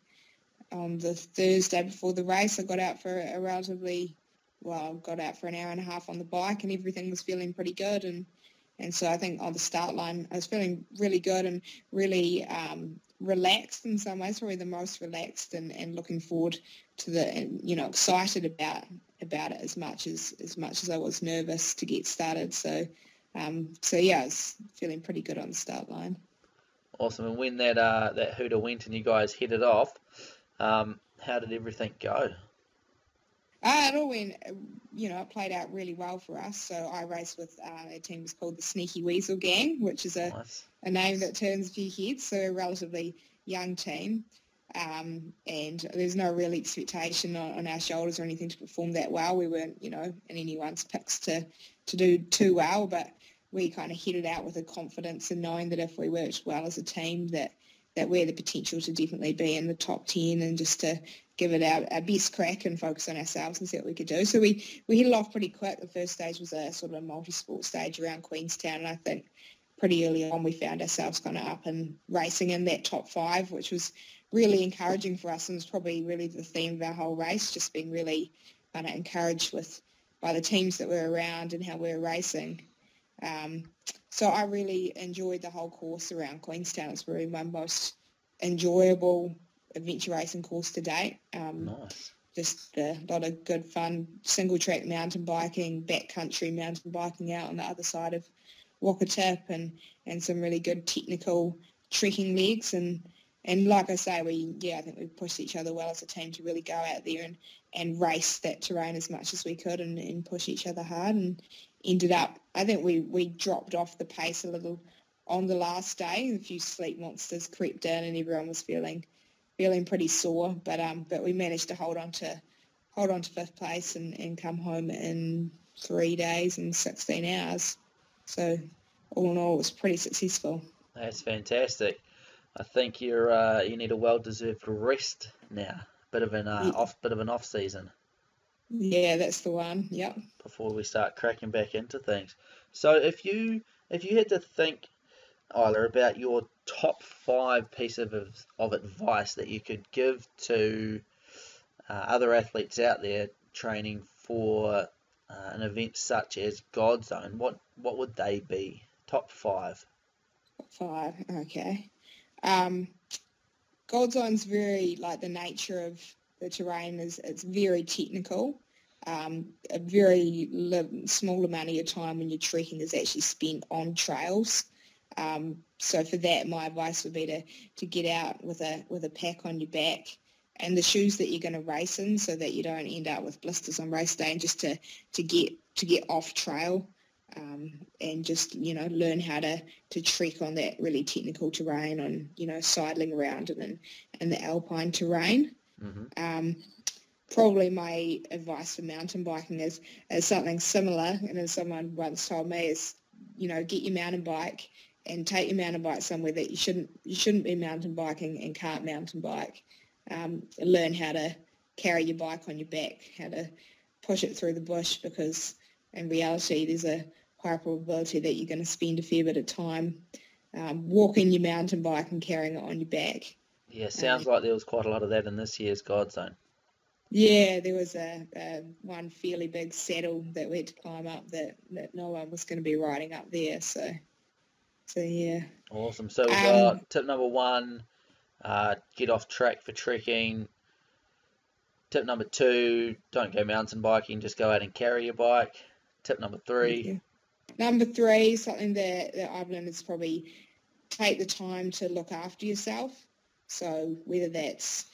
on the Thursday before the race, I got out for a relatively, well, got out for an hour and a half on the bike and everything was feeling pretty good. And and so I think on the start line, I was feeling really good and really um, relaxed in some ways, probably the most relaxed and, and looking forward to the, and, you know, excited about about it as much as as much as I was nervous to get started. So, um, so yeah, I was feeling pretty good on the start line. Awesome. And when that uh, that hooter went and you guys headed off, um, how did everything go? Uh, it all went, you know, it played out really well for us. So I raced with uh, a team was called the Sneaky Weasel Gang, which is a Nice. a name that turns a few heads, so a relatively young team. Um, and there's no real expectation on, on our shoulders or anything to perform that well. We weren't, you know, in anyone's picks to, to do too well, but we kind of headed out with a confidence in knowing that if we worked well as a team that, that we had the potential to definitely be in the top 10 and just to give it our, our best crack and focus on ourselves and see what we could do. So we, we hit it off pretty quick. The first stage was a sort of a multi-sport stage around Queenstown and I think pretty early on we found ourselves kind of up and racing in that top five, which was really encouraging for us and was probably really the theme of our whole race, just being really kind of encouraged with by the teams that were around and how we were racing. Um, so I really enjoyed the whole course around Queenstown. It's really my most enjoyable adventure racing course to date. Um, Nice. just a lot of good fun single track mountain biking, backcountry mountain biking out on the other side of Wakatip and, and some really good technical trekking legs and and like I say, we yeah, I think we pushed each other well as a team to really go out there and, and race that terrain as much as we could and, and push each other hard and ended up I think we, we dropped off the pace a little on the last day. A few sleep monsters crept in and everyone was feeling feeling pretty sore. But um but we managed to hold on to hold on to fifth place and, and come home in three days and sixteen hours. So all in all it was pretty successful. That's fantastic. I think you're uh, you need a well-deserved rest now. Bit of an uh, Yeah. off, bit of an off season Yeah, that's the one. Yep. before we start cracking back into things. So if you if you had to think, Isla, about your top five piece of of advice that you could give to uh, other athletes out there training for uh, an event such as GODZone, what what would they be? Top five. Top Five. Okay. Um, GODZone's very like the nature of the terrain is it's very technical. Um, a very li- small amount of your time when you're trekking is actually spent on trails. Um, so for that, my advice would be to, to get out with a with a pack on your back and the shoes that you're going to race in, so that you don't end up with blisters on race day, and just to to get to get off trail um, and just you know learn how to to trek on that really technical terrain on you know sidling around and in, in the alpine terrain. hmm Um, probably my advice for mountain biking is, is something similar and as someone once told me is you know get your mountain bike and take your mountain bike somewhere that you shouldn't you shouldn't be mountain biking and can't mountain bike um, learn how to carry your bike on your back how to push it through the bush because in reality there's a high probability that you're going to spend a fair bit of time um, walking your mountain bike and carrying it on your back Yeah, sounds like there was quite a lot of that in this year's GODZone. Yeah, there was a, a one fairly big saddle that we had to climb up that, that no one was going to be riding up there. So, so yeah, Awesome. So we've Um, got tip number one, uh, get off track for trekking. Tip number two, don't go mountain biking, just go out and carry your bike. Tip number three. Number three, something that, that I've learned is probably take the time to look after yourself. So whether that's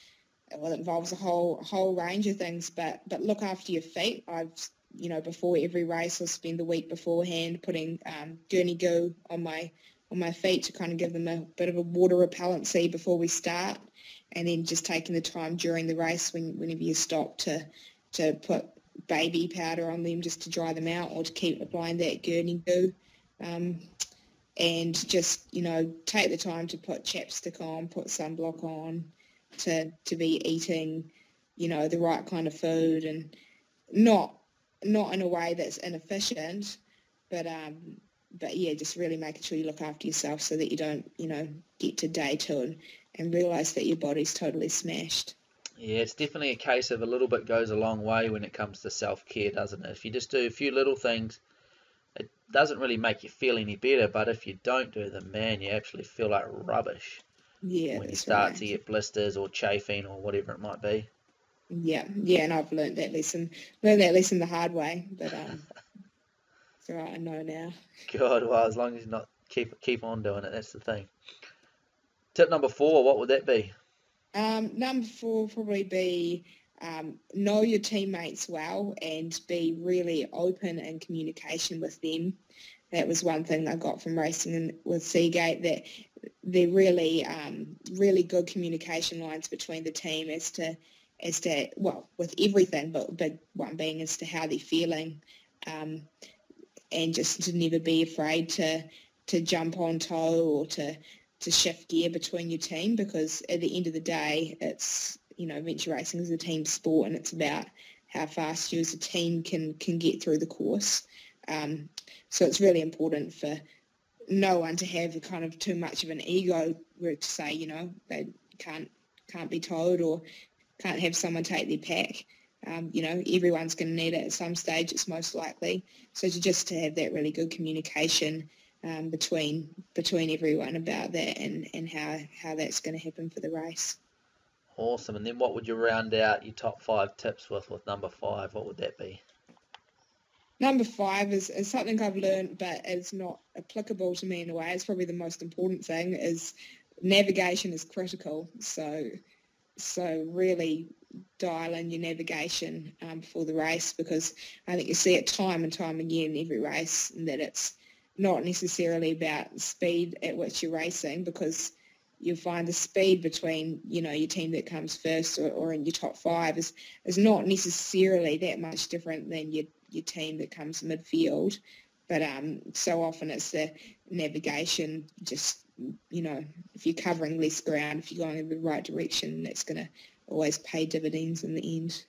well, it involves a whole whole range of things, but but look after your feet. I've you know before every race, I'll spend the week beforehand putting um, gurney goo on my on my feet to kind of give them a bit of a water repellency before we start, and then just taking the time during the race when whenever you stop to to put baby powder on them just to dry them out or to keep applying that gurney goo. Um, and just, you know, take the time to put chapstick on, put sunblock on, to, to be eating, you know, the right kind of food and not not in a way that's inefficient, but um, but yeah, just really making sure you look after yourself so that you don't, you know, get to day two and, and realise that your body's totally smashed. Yeah, it's definitely a case of a little bit goes a long way when it comes to self care, doesn't it? If you just do a few little things, it doesn't really make you feel any better. But if you don't do them, man, you actually feel like rubbish Yeah, when you start right. to get blisters or chafing or whatever it might be. Yeah, yeah, and I've learned that lesson. Learned that lesson the hard way, but um, it's all right. I know now. God, well, as long as you not keep keep on doing it, that's the thing. Tip number four, what would that be? Um, number four probably be um, know your teammates well and be really open in communication with them. That was one thing I got from racing in, with Seagate that they're really, um, really good communication lines between the team as to, as to well, with everything, but big one being as to how they're feeling, um, and just to never be afraid to to jump on tow or to to shift gear between your team because at the end of the day, it's you know venture racing is a team sport and it's about how fast you as a team can can get through the course. Um, so it's really important for no one to have kind of too much of an ego where to say you know they can't can't be told or can't have someone take their pack. Um, you know, everyone's going to need it at some stage. It's most likely. So to just to have that really good communication um, between between everyone about that and, and how, how that's going to happen for the race. Awesome. And then what would you round out your top five tips with? With number five, what would that be? Number five is, is something I've learned, but it's not applicable to me in a way. It's probably the most important thing is navigation is critical. So, so really dial in your navigation um, for the race because I think you see it time and time again in every race that it's not necessarily about speed at which you're racing because you find the speed between you know your team that comes first or, or in your top five is is not necessarily that much different than your your team that comes midfield. But um so often it's the navigation just you know if you're covering less ground if you're going in the right direction that's going to always pay dividends in the end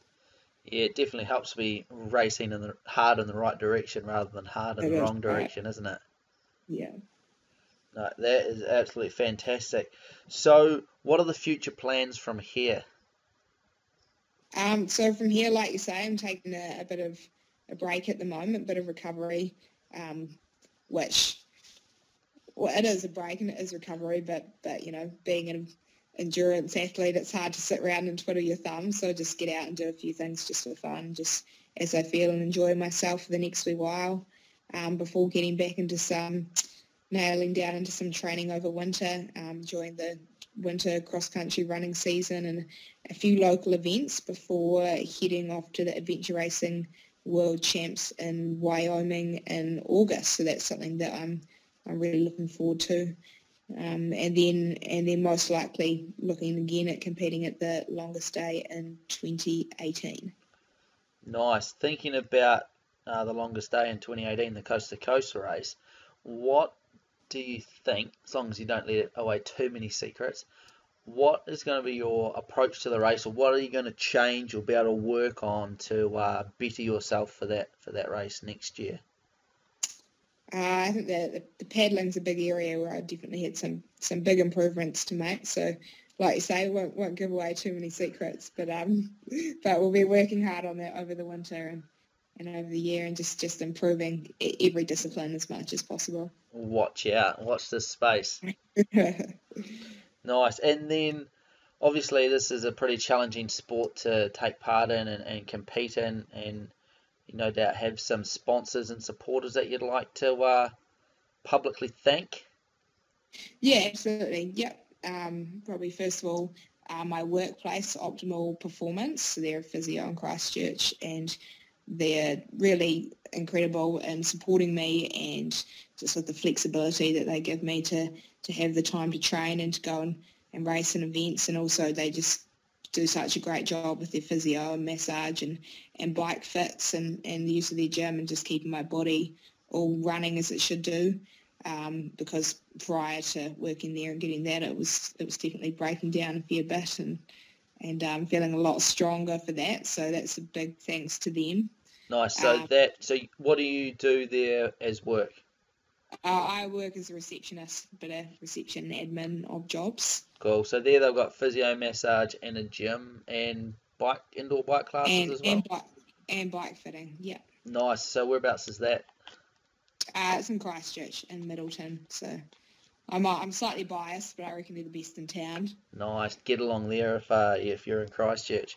yeah, it definitely helps to be racing in the hard in the right direction rather than hard in It the wrong right. direction, isn't it? yeah No, that is absolutely fantastic. So, what are the future plans from here? Um, so from here, like you say, I'm taking a, a bit of a break at the moment, bit of recovery, um, which well, it is a break and it is recovery, but but you know, being an endurance athlete, it's hard to sit around and twiddle your thumbs. So just get out and do a few things just for fun, just as I feel and enjoy myself for the next wee while, um, before getting back into some nailing down into some training over winter, um, during the winter cross country running season and a few local events before heading off to the adventure racing world champs in Wyoming in August. So that's something that I'm I'm really looking forward to. Um, and then and then most likely looking again at competing at the longest day in 2018. Nice. Thinking about uh, the longest day in 2018, the coast to coast race. What do you think, as long as you don't let away too many secrets, what is going to be your approach to the race, or what are you going to change or be able to work on to uh, better yourself for that for that race next year? Uh, I think the, the paddling's a big area where I definitely had some some big improvements to make. So, like you say, won't won't give away too many secrets, but um, but we'll be working hard on that over the winter and, and over the year, and just just improving every discipline as much as possible. Watch out, watch this space. Nice. And then obviously this is a pretty challenging sport to take part in and, and compete in and you no doubt have some sponsors and supporters that you'd like to uh, publicly thank. Yeah, absolutely. Yep. Um, probably first of all, uh, my workplace, Optimal Performance. So they're a physio in Christchurch, and they're really incredible in supporting me and just with the flexibility that they give me to to have the time to train and to go and, and race in events, and also they just do such a great job with their physio and massage and, and bike fits and, and the use of their gym and just keeping my body all running as it should do um, because prior to working there and getting that, it was it was definitely breaking down a fair bit and and um, feeling a lot stronger for that. So that's a big thanks to them. Nice. So Um, that so what do you do there as work? Uh, I work as a receptionist, bit of reception admin of jobs, Cool. So there they've got physio, massage, and a gym and bike indoor bike classes and as well. and bike and bike fitting. Yeah, Nice. So whereabouts is that? uh, it's in Christchurch in Middleton. So I'm uh, I'm slightly biased, but I reckon they're the best in town. Nice. Get along there if uh, if you're in Christchurch.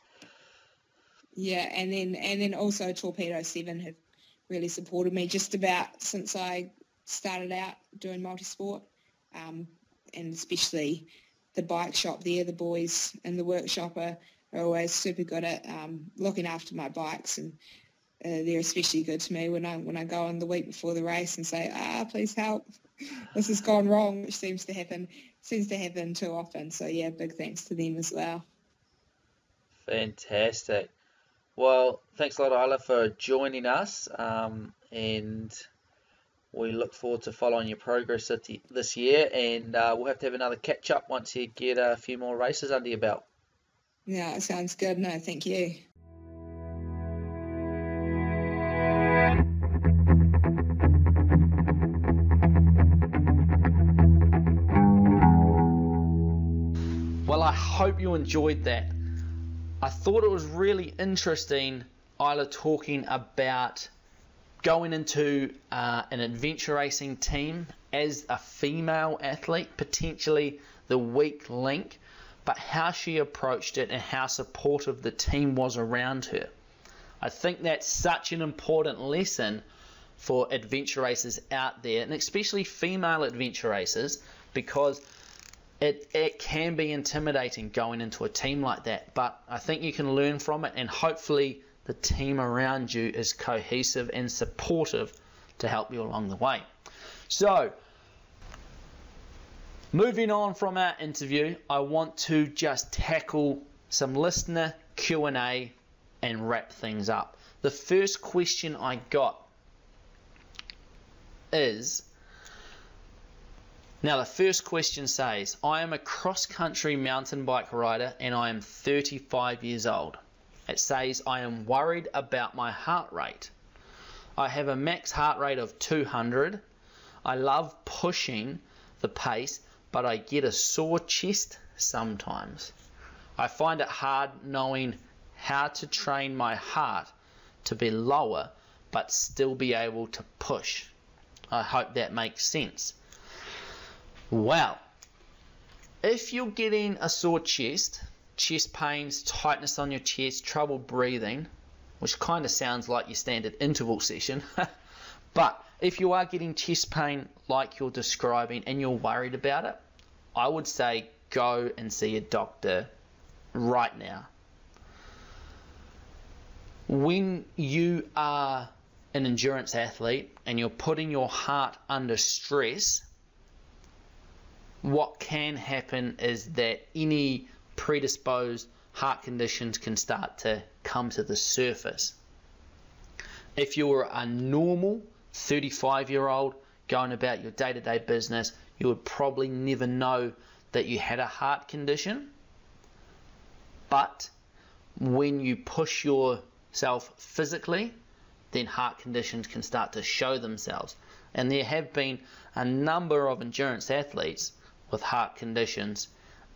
Yeah, and then and then also Torpedo Seven have really supported me just about since I started out doing multisport, um, and especially the bike shop there. The boys in the workshop are, are always super good at um, looking after my bikes, and uh, they're especially good to me when I when I go on the week before the race and say, ah, please help, this has gone wrong, which seems to happen seems to happen too often. So yeah, big thanks to them as well. Fantastic. Well, thanks a lot, Isla, for joining us, um, and we look forward to following your progress this year. And uh, we'll have to have another catch up once you get a few more races under your belt. Yeah, it sounds good. No, thank you. Well, I hope you enjoyed that. I thought it was really interesting, Isla talking about going into uh, an adventure racing team as a female athlete, potentially the weak link. but how she approached it and how supportive the team was around her. I think that's such an important lesson for adventure racers out there, and especially female adventure racers, because it, it can be intimidating going into a team like that. But I think you can learn from it, and hopefully, the team around you is cohesive and supportive to help you along the way. So, moving on from our interview, I want to just tackle some listener Q&A and wrap things up. The first question I got is now the first question says, I am a cross-country mountain bike rider and I am 35 years old. It says I am worried about my heart rate. I have a max heart rate of 200. I love pushing the pace, but I get a sore chest sometimes. I find it hard knowing how to train my heart to be lower but still be able to push. I hope that makes sense. Well, if you're getting a sore chest, chest pains, tightness on your chest, trouble breathing, which kind of sounds like your standard interval session, but if you are getting chest pain like you're describing and you're worried about it, I would say go and see a doctor right now. When you are an endurance athlete and you're putting your heart under stress, what can happen is that any predisposed heart conditions can start to come to the surface. If you're a normal 35 year old going about your day to day business, you would probably never know that you had a heart condition. But when you push yourself physically, then heart conditions can start to show themselves. And there have been a number of endurance athletes with heart conditions.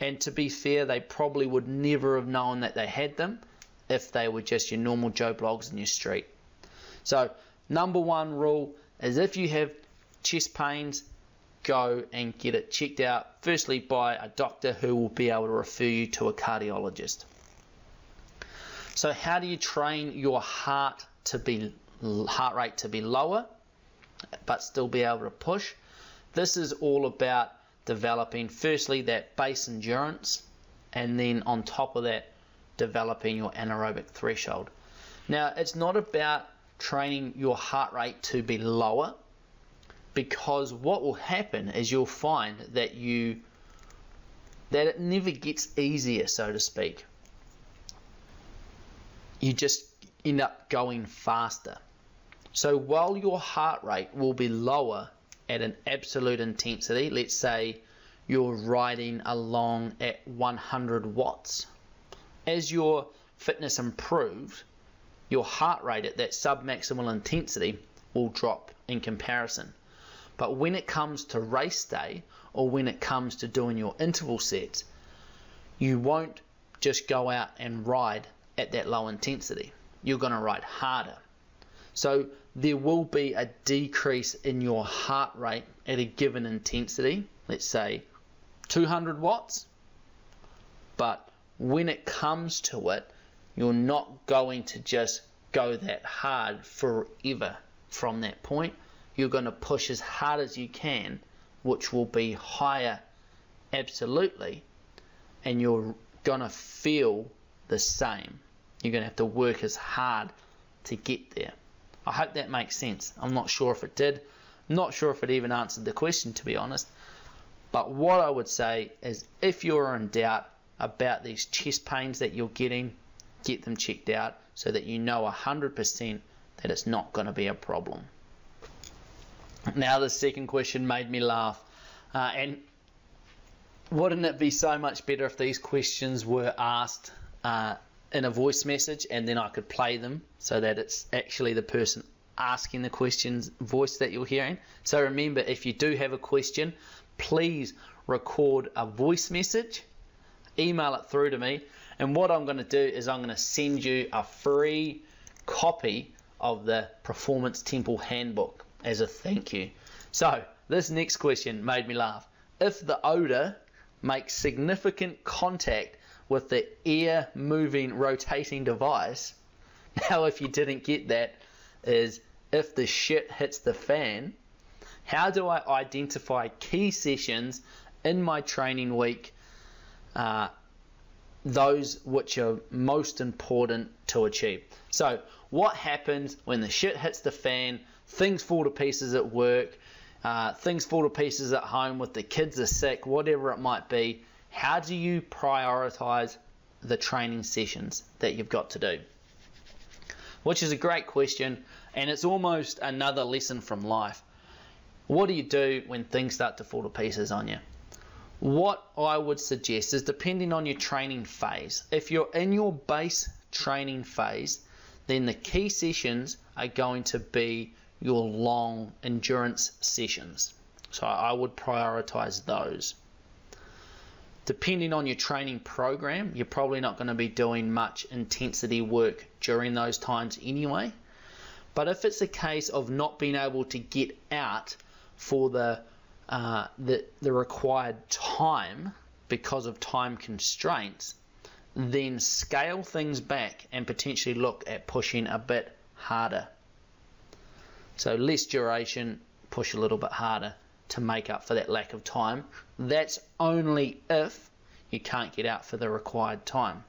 And to be fair, they probably would never have known that they had them if they were just your normal Joe Bloggs in your street. So, number one rule is if you have chest pains, go and get it checked out, firstly by a doctor who will be able to refer you to a cardiologist. So, how do you train your heart to be heart rate to be lower but still be able to push? This is all about developing firstly that base endurance and then on top of that developing your anaerobic threshold. Now it's not about training your heart rate to be lower because what will happen is you'll find that you that it never gets easier so to speak. You just end up going faster. So while your heart rate will be lower at an absolute intensity, let's say you're riding along at 100 watts, as your fitness improves, your heart rate at that submaximal intensity will drop in comparison. But when it comes to race day or when it comes to doing your interval sets, you won't just go out and ride at that low intensity. You're going to ride harder. So there will be a decrease in your heart rate at a given intensity, let's say 200 watts, but when it comes to it, you're not going to just go that hard forever from that point. You're going to push as hard as you can, which will be higher absolutely, and you're going to feel the same. You're going to have to work as hard to get there. I hope that makes sense. I'm not sure if it did. I'm not sure if it even answered the question, to be honest. But what I would say is if you're in doubt about these chest pains that you're getting, get them checked out so that you know 100% that it's not going to be a problem. Now, the second question made me laugh. Uh, and wouldn't it be so much better if these questions were asked uh, in a voice message and then I could play them so that it's actually the person asking the question's voice that you're hearing. So remember, if you do have a question, please record a voice message, email it through to me, and what I'm going to do is I'm going to send you a free copy of the Performance Temple Handbook as a thank you. So, this next question made me laugh. If the odor makes significant contact with the ear moving rotating device. Now, if you didn't get that, is if the shit hits the fan, how do I identify key sessions in my training week, uh, those which are most important to achieve? So, what happens when the shit hits the fan, things fall to pieces at work, uh, things fall to pieces at home with the kids are sick, whatever it might be? How do you prioritize the training sessions that you've got to do? Which is a great question, and it's almost another lesson from life. What do you do when things start to fall to pieces on you? What I would suggest is depending on your training phase. If you're in your base training phase, then the key sessions are going to be your long endurance sessions. So I would prioritize those. Depending on your training program, you're probably not going to be doing much intensity work during those times anyway. But if it's a case of not being able to get out for the uh, the, the required time because of time constraints, then scale things back and potentially look at pushing a bit harder. So less duration, push a little bit harder to make up for that lack of time. That's only if you can't get out for the required time.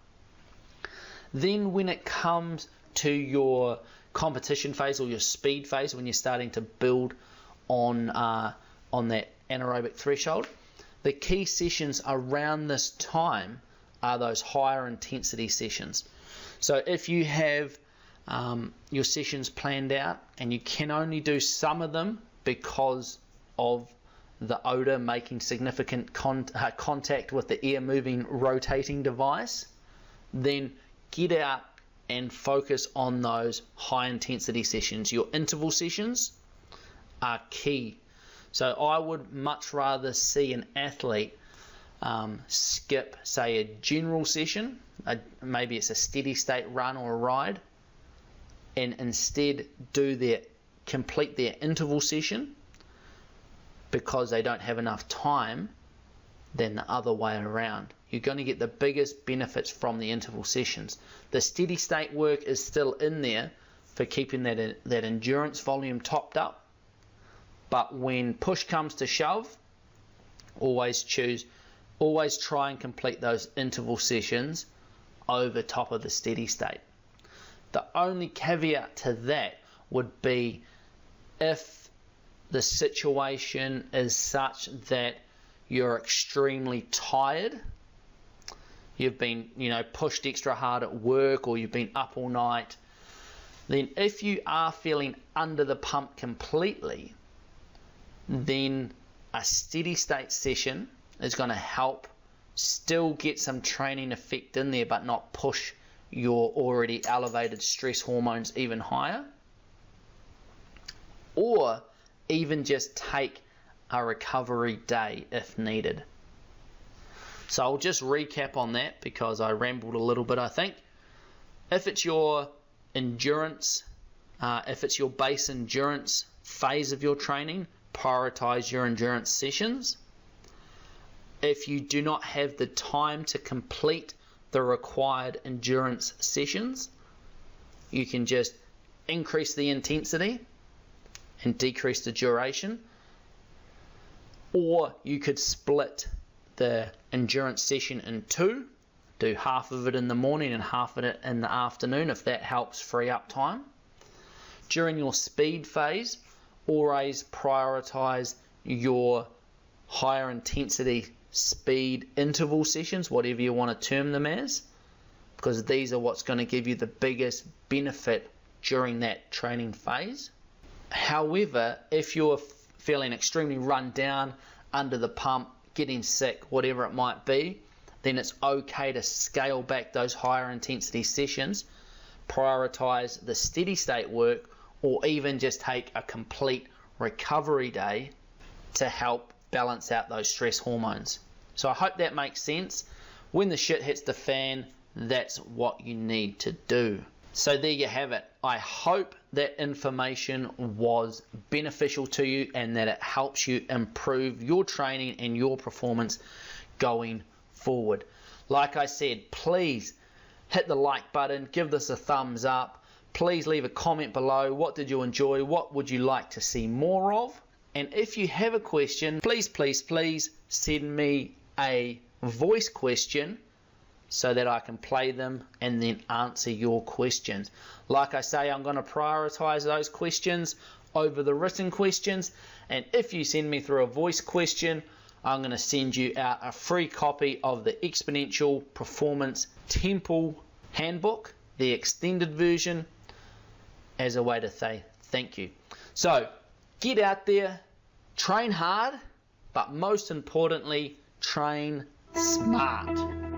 Then when it comes to your competition phase or your speed phase, when you're starting to build on uh, on that anaerobic threshold, the key sessions around this time are those higher intensity sessions. So if you have um, your sessions planned out and you can only do some of them because of the odor making significant con uh, contact with the air moving rotating device, then get out and focus on those high intensity sessions. Your interval sessions are key. So I would much rather see an athlete um, skip, say, a general session, a, maybe it's a steady state run or a ride, and instead do their complete their interval session because they don't have enough time than the other way around. You're going to get the biggest benefits from the interval sessions. The steady state work is still in there for keeping that that endurance volume topped up. But when push comes to shove, always choose always try and complete those interval sessions over top of the steady state. The only caveat to that would be if the situation is such that you're extremely tired, you've been, you know, pushed extra hard at work or you've been up all night, then if you are feeling under the pump completely, then a steady state session is going to help still get some training effect in there but not push your already elevated stress hormones even higher, or even just take a recovery day if needed. So I'll just recap on that because I rambled a little bit, I think. If it's your endurance, uh, if it's your base endurance phase of your training, prioritize your endurance sessions. If you do not have the time to complete the required endurance sessions. You can just increase the intensity and decrease the duration. Or you could split the endurance session in two, do half of it in the morning and half of it in the afternoon if that helps free up time. During your speed phase, always prioritize your higher intensity speed interval sessions, whatever you want to term them as, because these are what's going to give you the biggest benefit during that training phase. However, if you're feeling extremely run down, under the pump, getting sick, whatever it might be, then it's okay to scale back those higher intensity sessions, prioritize the steady state work, or even just take a complete recovery day to help balance out those stress hormones. So I hope that makes sense. When the shit hits the fan, that's what you need to do. So there you have it. I hope that information was beneficial to you and that it helps you improve your training and your performance going forward. Like I said, please hit the like button, give this a thumbs up. Please leave a comment below. What did you enjoy? What would you like to see more of? And if you have a question, please, please, please send me a voice question so that I can play them and then answer your questions. Like I say, I'm going to prioritize those questions over the written questions. And if you send me through a voice question, I'm going to send you out a free copy of the Exponential Performance Temple Handbook, the extended version, as a way to say thank you. So get out there, train hard, but most importantly, train smart.